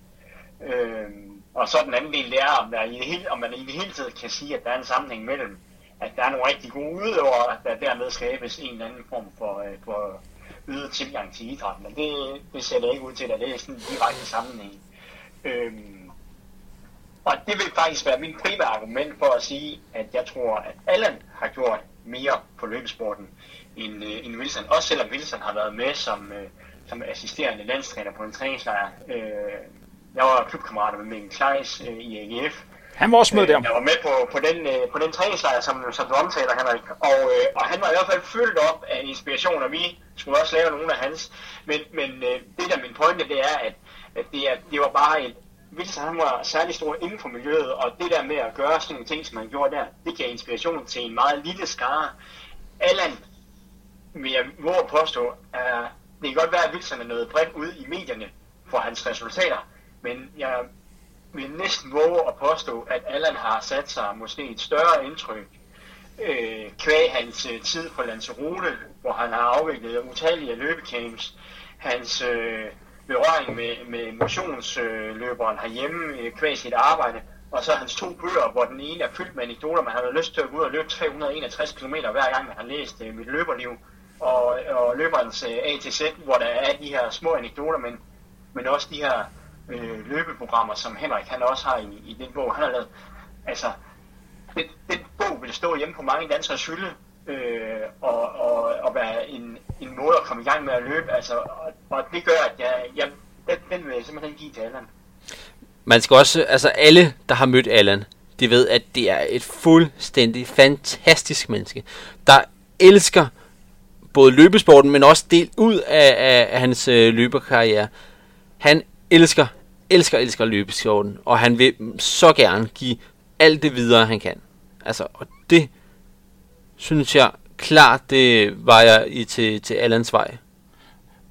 Øh, og så den anden del, det er, om, der i det hele, om man i det hele taget kan sige, at der er en sammenhæng mellem, at der er nogle rigtig gode udøvere, at der dermed skabes en eller anden form for, øh, for øget tilgang til idrætten. Men det, det ser det ikke ud til, at det er sådan en direkte sammenhæng. Øhm, og det vil faktisk være min primære argument for at sige, at jeg tror, at Allan har gjort mere på løbesporten end, øh, end Wilson. Også selvom Wilson har været med som, øh, som assisterende landstræner på en træningslejr. Øh, jeg var klubkammerater med Mikkel Kleis øh, i AGF, Han var også med der. Jeg var med på, på den, øh, på den træningslejr, som, som du omtaler, Henrik. Og, øh, og han var i hvert fald fyldt op af inspiration, og vi skulle også lave nogle af hans. Men, men øh, det der min pointe, det er, at, at det, er, det var bare et, Wilson han var særlig stor inden for miljøet, og det der med at gøre sådan nogle ting, som han gjorde der, det gav inspiration til en meget lille skare. Allan, vil jeg våge at påstå, er, det kan godt være, at Wilson er noget bredt ud i medierne for hans resultater, men jeg vil næsten våge at påstå, at Allan har sat sig måske et større indtryk øh, kvæg hans øh, tid på Lanzarote, hvor han har afviklet utallige løbecamps, hans øh, berøring med, med motionsløberen herhjemme, øh, kvæg sit arbejde, og så hans to bøger, hvor den ene er fyldt med anekdoter, man har lyst til at gå ud og løbe 361 km hver gang, man har læst øh, mit løberliv, og, og løberens øh, A til Z, hvor der er de her små anekdoter, men, men også de her øh, løbeprogrammer, som Henrik han også har i, i den bog, han har lavet. Altså, den, den bog vil stå hjemme på mange danskers hylde, øh, og, og, og være en, en måde at komme i gang med at løbe. Altså, og, og det gør, at jeg, jeg, den, den vil jeg simpelthen give til Allan. Man skal også, altså alle, der har mødt Allan, de ved, at det er et fuldstændig fantastisk menneske, der elsker både løbesporten, men også del ud af, af, af hans øh, løberkarriere. Han elsker, elsker, elsker løbesporten, og han vil så gerne give alt det videre, han kan. Altså, og det synes jeg klart, det var jeg i til, til Allans vej.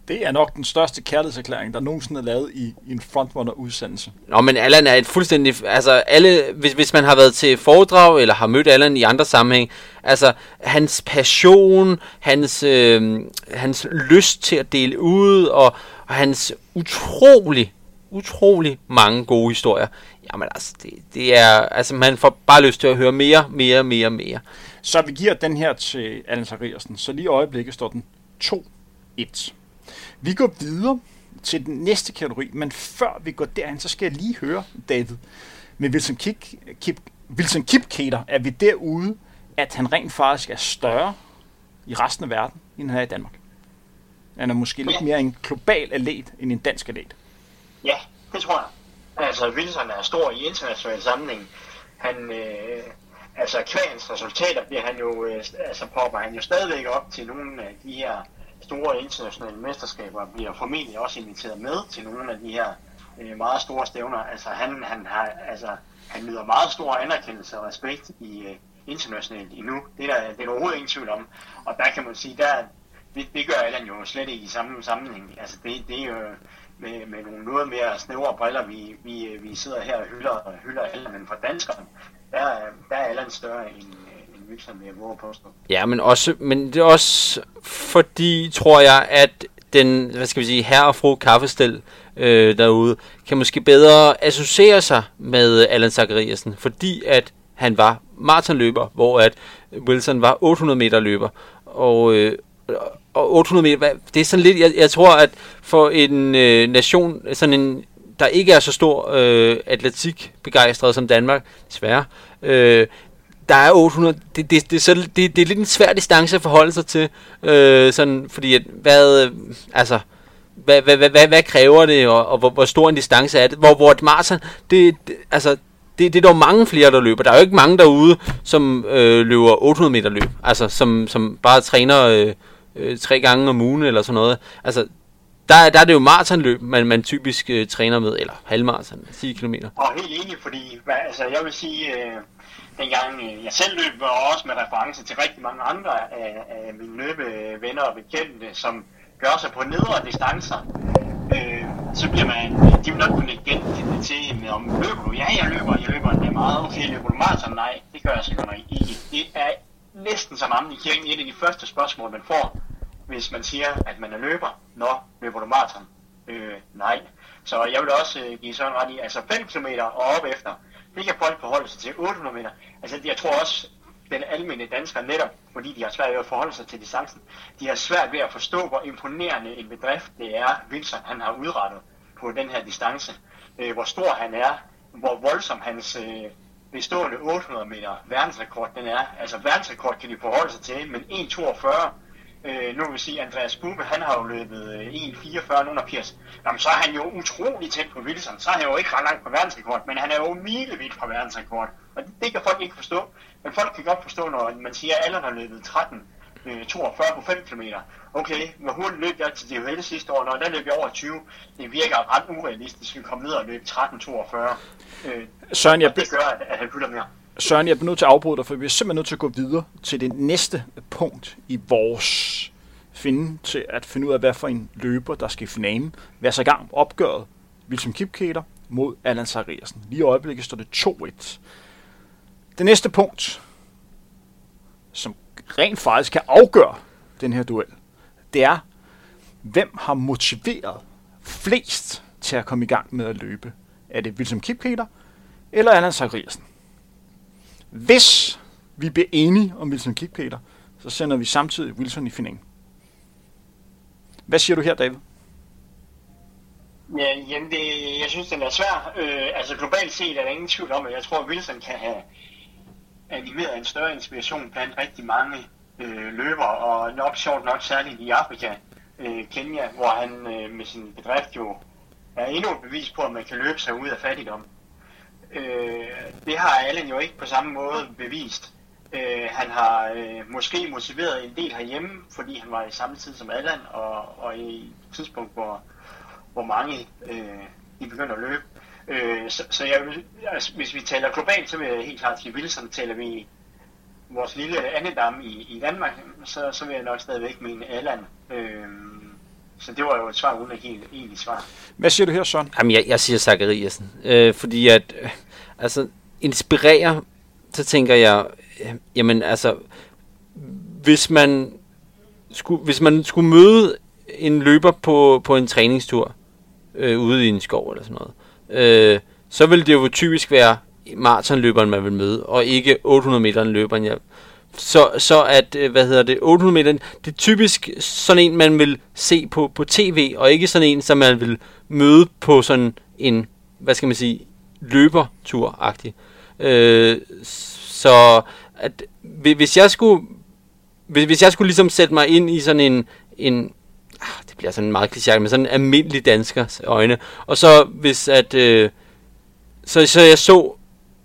Det er nok den største kærlighedserklæring, der nogensinde er lavet i, i en frontrunner-udsendelse. Nå, men Allan er et fuldstændig... Altså, alle, hvis, hvis man har været til foredrag, eller har mødt Allan i andre sammenhæng, altså, hans passion, hans, øh, hans lyst til at dele ud, og, og hans utrolig, utrolig mange gode historier. Jamen altså, det, det er... Altså, man får bare lyst til at høre mere, mere, mere, mere. Så vi giver den her til Allan Zachariasen. Så lige i øjeblikket står den 2-1. Vi går videre til den næste kategori, men før vi går derhen, så skal jeg lige høre, David, med Wilson, Kip, Kip, Wilson Kipketer, er vi derude, at han rent faktisk er større i resten af verden, end er i Danmark. Han er måske lidt mere en global atlet end en dansk atlet. Ja, det tror jeg. Altså, Wilson er stor i international sammenhæng. Han, øh, altså, kvæg hans resultater bliver han jo, øh, altså, popper han jo stadigvæk op til nogle af de her store internationale mesterskaber, bliver formentlig også inviteret med til nogle af de her øh, meget store stævner. Altså, han, han, har, altså, han nyder meget stor anerkendelse og respekt i øh, internationalt endnu. Det er, der, det er der overhovedet ingen tvivl om. Og der kan man sige, der, det, det gør Allan jo slet ikke i samme sammenhæng. Altså, det, det er jo med, med nogle noget mere snævre briller, vi, vi, vi sidder her og hylder, hylder Allan, men for danskerne, der, der er Allan større end, end Wilson, vil jeg våge påstå. Ja, men, også, men det er også fordi, tror jeg, at den, hvad skal vi sige, herre og fru kaffestel øh, derude, kan måske bedre associere sig med Allan Zachariasen, fordi at han var maratonløber, hvor at Wilson var 800 meter løber. Og, øh, og 800 meter, det er sådan lidt, jeg, jeg tror, at for en øh, nation, sådan en, der ikke er så stor øh, atletikbegejstret som Danmark, desværre, øh, der er 800, det, det, det, så, det, det er lidt en svær distance at forholde sig til, øh, sådan, fordi at, hvad, øh, altså, hvad, hvad, hvad, hvad, hvad kræver det, og, og hvor, hvor stor en distance er det, hvor, hvor et maraton, det, det, altså, det, det er dog mange flere, der løber. Der er jo ikke mange derude, som øh, løber 800 meter løb, altså, som, som bare træner øh, øh, tre gange om ugen, eller sådan noget. Altså, der, der er det jo maratonløb, man, man typisk øh, træner med, eller halvmaraton, 10 km. Og helt enig, fordi hvad, altså, jeg vil sige, øh, dengang øh, jeg selv løb, og også med reference til rigtig mange andre af, af mine løbevenner og bekendte, som gør sig på nedre distancer. Øh, så bliver man, de vil nok kunne genkende til, med, om løber du? Ja, jeg løber, jeg løber det er meget. Okay, løber du maraton? Nej, det gør jeg sikkert ikke. Det er næsten som om i kirken et af de første spørgsmål, man får, hvis man siger, at man er løber. Nå, løber du maraton? Øh, nej. Så jeg vil også øh, give sådan ret i, altså 5 km og op efter, det kan folk forholde sig til 800 meter. Altså jeg tror også, den almindelige dansker netop, fordi de har svært ved at forholde sig til distancen, de har svært ved at forstå, hvor imponerende en bedrift det er, Wilson han har udrettet på den her distance. Øh, hvor stor han er, hvor voldsom hans øh, bestående 800 meter verdensrekord den er. Altså verdensrekord kan de forholde sig til, men 1,42 Øh, nu vil sige, Andreas Bube, han har jo løbet 1.44, under nogen 80. Jamen, så er han jo utrolig tæt på Wilson. Så er han jo ikke ret langt på verdensrekord, men han er jo milevidt fra verdensrekord. Og det, det kan folk ikke forstå. Men folk kan godt forstå, når man siger, at Allan har løbet 13 42 øh, på 5 km. Okay, hvor hurtigt løb jeg til DHL sidste år, når der løb jeg over 20. Det virker ret urealistisk at komme ned og løbe 13.42. Øh, Søren, jeg... Det gør, at, han fylder mere. Søren, jeg er nødt til at afbryde dig, for vi er simpelthen nødt til at gå videre til det næste punkt i vores finde til at finde ud af, hvad for en løber, der skal i finalen. Vær så i gang opgøret. Wilson Kipketer mod Allan Zachariasen. Lige i øjeblikket står det 2-1. Det næste punkt, som rent faktisk kan afgøre den her duel, det er, hvem har motiveret flest til at komme i gang med at løbe? Er det Wilson Kipketer eller Allan Zachariasen? Hvis vi bliver enige om Wilson Kipketer, så sender vi samtidig Wilson i finalen. Hvad siger du her, David? Ja, jamen det, jeg synes, den er svær. Øh, altså globalt set er der ingen tvivl om, at jeg tror, at Wilson kan have animeret en større inspiration blandt rigtig mange øh, løbere, og nok sjovt nok særligt i Afrika, øh, Kenya, hvor han øh, med sin bedrift jo er endnu et bevis på, at man kan løbe sig ud af fattigdom. Øh, det har Allen jo ikke på samme måde bevist. Øh, han har øh, måske motiveret en del herhjemme, fordi han var i samme tid som Allan, og, og i et tidspunkt, hvor, hvor mange øh, de begynder at løbe. Øh, så, så jeg vil, altså, hvis vi taler globalt, så vil jeg helt klart sige Wilson, taler vi vores lille andedam i, i Danmark, så, så vil jeg nok stadigvæk mene Allan. Øh, så det var jo et svar uden at give egentlig svar. Hvad siger du her, Søren? Jamen, jeg, jeg siger Zachariasen. Øh, fordi at, øh, altså, inspirere, så tænker jeg, øh, jamen altså, hvis man skulle, hvis man skulle møde en løber på, på en træningstur, øh, ude i en skov eller sådan noget, øh, så vil det jo typisk være maratonløberen, man vil møde, og ikke 800 meter løberen. Ja. Så, så at, øh, hvad hedder det, 800 meter, det er typisk sådan en, man vil se på, på tv, og ikke sådan en, som man vil møde på sådan en, hvad skal man sige, løbertur-agtig. Øh, så at, hvis jeg skulle, hvis, hvis jeg skulle ligesom sætte mig ind i sådan en, en ah, det bliver sådan meget klichéagtigt, men sådan en almindelig danskers øjne, og så hvis at, øh, så, så jeg så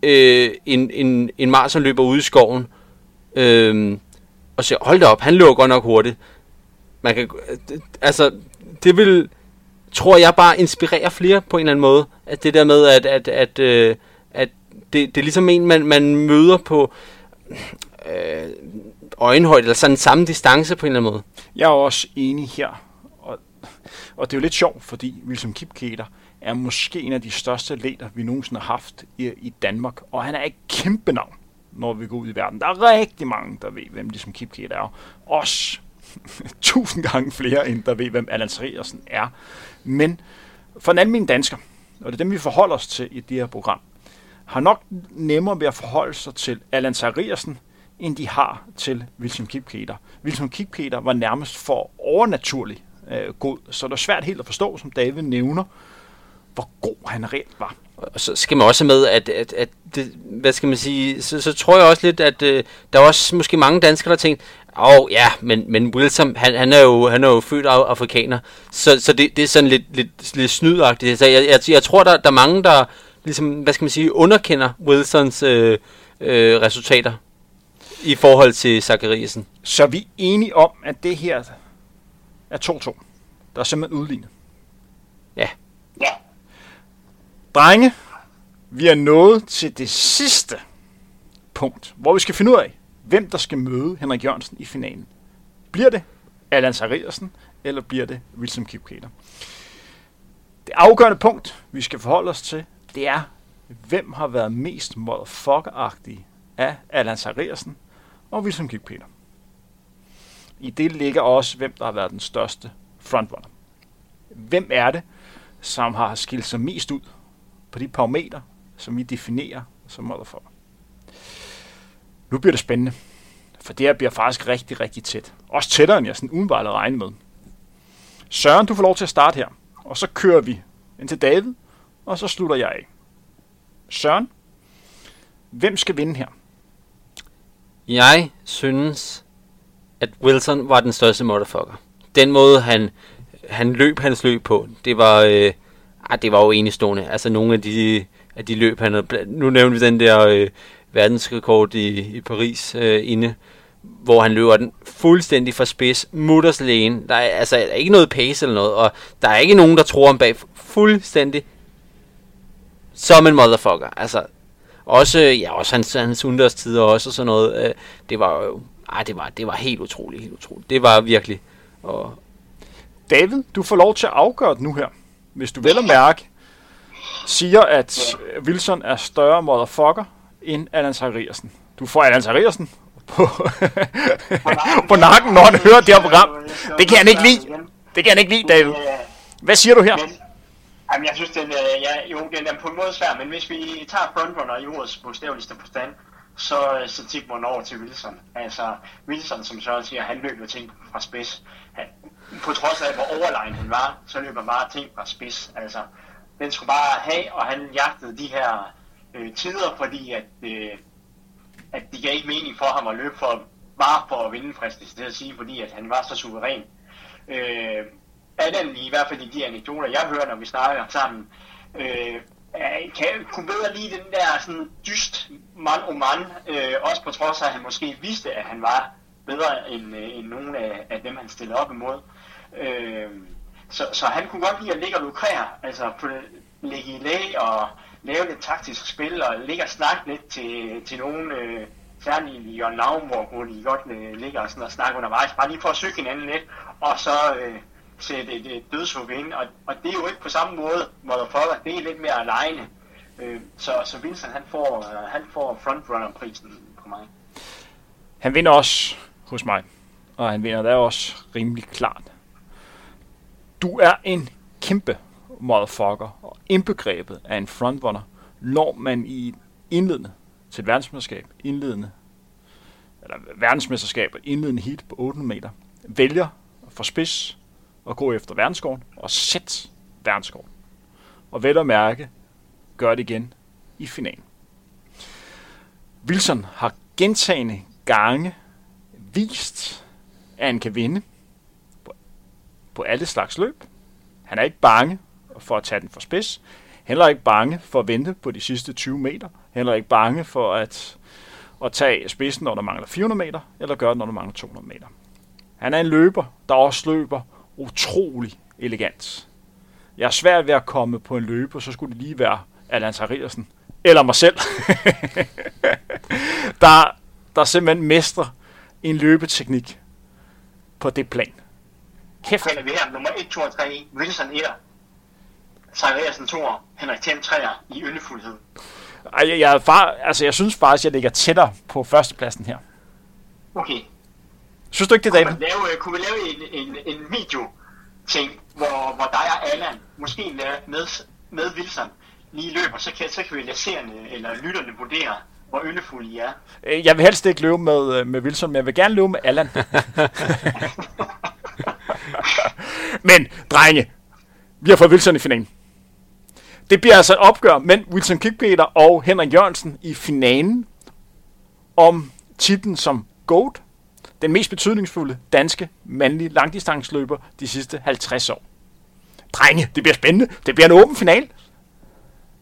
øh, en, en, en løber ude i skoven, øh, Øhm, og så hold da op, han løber godt nok hurtigt. Man kan, øh, altså, det vil, tror jeg bare inspirere flere på en eller anden måde. At det der med, at, at, at, øh, at det, det er ligesom en, man, man møder på øh, øjenhøjde, eller sådan samme distance på en eller anden måde. Jeg er også enig her. Og, og det er jo lidt sjovt, fordi Wilson Kipketer, er måske en af de største atleter, vi nogensinde har haft i, i Danmark. Og han er et kæmpe navn, når vi går ud i verden. Der er rigtig mange, der ved, hvem ligesom Kate er. Også tusind gange flere, end der ved, hvem Allan Seriersen er. Men for en almindelig dansker, og det er dem, vi forholder os til i det her program, har nok nemmere ved at forholde sig til Allan Seriersen, end de har til Wilson Kipketer. Wilson Kipketer var nærmest for overnaturlig øh, god, så det er svært helt at forstå, som David nævner, hvor god han reelt var. Og så skal man også med, at, at, at det, hvad skal man sige, så, så tror jeg også lidt, at øh, der er også måske mange danskere, der tænker, åh oh, ja, men, men Wilson, han, han, er jo, han er jo født af afrikaner, så, så det, det er sådan lidt, lidt, lidt snydagtigt. Så jeg, jeg, jeg tror, der, der er mange, der ligesom, hvad skal man sige, underkender Wilsons øh, øh, resultater i forhold til Zachariasen. Så er vi enige om, at det her er 2-2. Der er simpelthen udlignet. Ja. Ja. Drenge, vi er nået til det sidste punkt, hvor vi skal finde ud af, hvem der skal møde Henrik Jørgensen i finalen. Bliver det Allan Sariersen, eller bliver det Wilson Kipketer? Det afgørende punkt, vi skal forholde os til, det er, hvem har været mest motherfucker af Allan Sariersen og Wilson Kipketer. I det ligger også, hvem der har været den største frontrunner. Hvem er det, som har skilt sig mest ud på de parametre, som vi definerer som motherfucker. Nu bliver det spændende, for det her bliver faktisk rigtig, rigtig tæt. Også tættere, end jeg sådan umiddelbart havde regnet med. Søren, du får lov til at starte her, og så kører vi ind til David, og så slutter jeg af. Søren, hvem skal vinde her? Jeg synes, at Wilson var den største motherfucker. Den måde, han, han løb hans løb på, det var, øh, ah, det var jo enestående. Altså nogle af de, af de løb, han havde... Nu nævnte vi den der øh, verdensrekord i, i Paris øh, inde, hvor han løber den fuldstændig fra spids, mutters lægen. Der er altså der er ikke noget pace eller noget, og der er ikke nogen, der tror ham bag fuldstændig som en motherfucker. Altså, også, ja, også hans, hans understider også og sådan noget. Øh, det var jo, ah, det var, det var helt utroligt, helt utroligt. Det var virkelig. Og... David, du får lov til at afgøre det nu her. Hvis du vel at mærke, siger, at øh, Wilson er større motherfucker end Allan Zachariasen. Du får Allan Zachariasen på, på nakken, når han hører det her program. Det kan han ikke lide. Det kan han ikke lide, David. Hvad siger du her? Jamen, jeg synes, den, øh, ja, jo, den er på en måde svær, men hvis vi tager frontrunner i ordets bogstaveligste forstand, så, øh, så tigger man over til Wilson. Altså, Wilson, som så siger, han løber ting fra spids. Han, på trods af, hvor overlegen han var, så løb han bare ting fra spids. Altså, den skulle bare have, og han jagtede de her øh, tider, fordi at, øh, at det gav ikke mening for ham at løbe for, bare for at vinde fristes, det at sige, fordi at han var så suveræn. Øh, Adam, i hvert fald i de anekdoter, jeg hører, når vi snakker sammen, øh, kan, kunne bedre lide den der sådan dyst man om man, øh, også på trods af, at han måske vidste, at han var bedre end, øh, end nogen af, af dem, han stillede op imod. Øh, så, så han kunne godt lide at ligge og lukrere, altså på, ligge i læg og lave lidt taktisk spil og ligge og snakke lidt til, til nogen, øh, særligt i Jørgen Lavmor, hvor de godt øh, ligger og, sådan og snakker undervejs, bare lige for at søge hinanden lidt, og så øh, sætte et, et dødshug ind, og, og det er jo ikke på samme måde, motherfucker, det er lidt mere alene. Øh, så, så Vincent, han får, øh, han får frontrunner-prisen på mig. Han vinder også hos mig, og han vinder der også rimelig klart. Du er en kæmpe motherfucker, og indbegrebet af en frontrunner, når man i indledende til et verdensmesterskab, indledende, eller verdensmesterskab, indledende heat på 800 meter, vælger for spids at gå efter verdenskåren og sætte verdenskåren. Og vel at mærke, gør det igen i finalen. Wilson har gentagende gange vist, at han kan vinde på alle slags løb. Han er ikke bange for at tage den for spids. Heller ikke bange for at vente på de sidste 20 meter. Heller ikke bange for at, at tage spidsen, når der mangler 400 meter, eller gøre det, når der mangler 200 meter. Han er en løber, der også løber utrolig elegant. Jeg er svært ved at komme på en løber, så skulle det lige være Allan Sariersen, Eller mig selv. der, der simpelthen mestrer en løbeteknik på det plan. Kæft. Finder vi her nummer 1, 2 og 3, Wilson 1, Sargersen 2, Henrik Thiem 3 i yndefuldhed. Ej, jeg, jeg, far, altså, jeg synes faktisk, jeg ligger tættere på førstepladsen her. Okay. Synes du ikke det, David? Kunne, lave, kunne vi lave en, en, en video ting, hvor, hvor dig og Allan, måske med, med Wilson, lige løber, så kan, så kan vi lade seerne eller lytterne vurdere, hvor yndefulde I er. Øh, jeg vil helst ikke løbe med, øh, med Wilson, men jeg vil gerne løbe med Allan. men, drenge, vi har fået Wilson i finalen. Det bliver altså et opgør mellem Wilson Kipketer og Henrik Jørgensen i finalen om titlen som GOAT, den mest betydningsfulde danske mandlige langdistansløber de sidste 50 år. Drenge, det bliver spændende. Det bliver en åben final.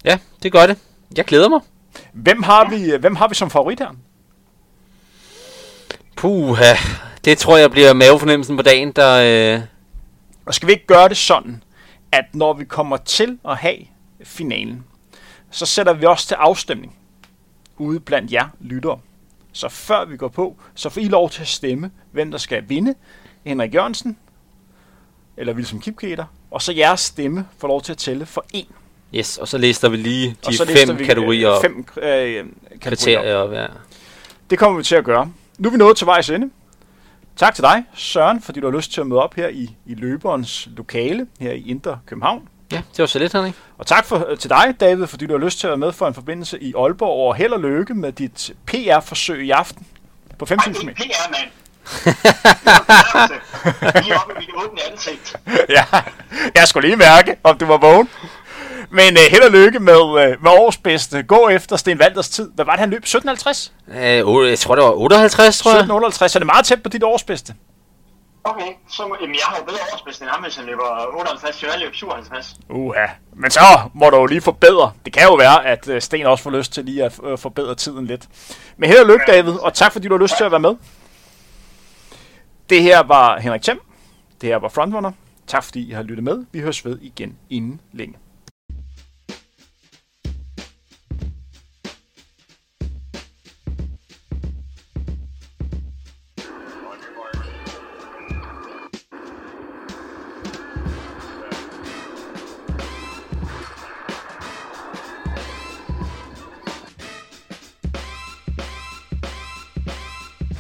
Ja, det gør det. Jeg glæder mig. Hvem har vi, hvem har vi som favorit her? Puha, det tror jeg bliver mavefornemmelsen på dagen, der... Øh... Og skal vi ikke gøre det sådan, at når vi kommer til at have finalen, så sætter vi også til afstemning ude blandt jer lyttere. Så før vi går på, så får I lov til at stemme, hvem der skal vinde. Henrik Jørgensen eller Wilson Kipketer. Og så jeres stemme får lov til at tælle for en. Yes, og så lister vi lige de fem vi, kategorier øh, fem øh, kriterier op. Ja. Det kommer vi til at gøre. Nu er vi nået til vejs ende. Tak til dig, Søren, fordi du har lyst til at møde op her i, i løberens lokale her i Indre København. Ja, det var så lidt, Henrik. Og tak for, øh, til dig, David, fordi du har lyst til at være med for en forbindelse i Aalborg, og held og lykke med dit PR-forsøg i aften på 5.000 meter. PR, mand. Lige oppe i mit åbne ansigt. ja, jeg skulle lige mærke, om du var vågen. Men uh, held og lykke med, uh, med års bedste. Gå efter Sten Valders tid. Hvad var det, han løb? 17.50? Øh, jeg tror, det var 58, tror jeg. 17.58, så det er meget tæt på dit års bedste. Okay, så jamen, jeg har jo bedre årsbedst end ham, hvis han løber 58, så jeg løber 57. Uha. Men så må du jo lige forbedre. Det kan jo være, at uh, Sten også får lyst til lige at uh, forbedre tiden lidt. Men held og lykke, David, og tak fordi du har lyst til at være med. Det her var Henrik Thiem. Det her var Frontrunner. Tak fordi I har lyttet med. Vi høres ved igen inden længe.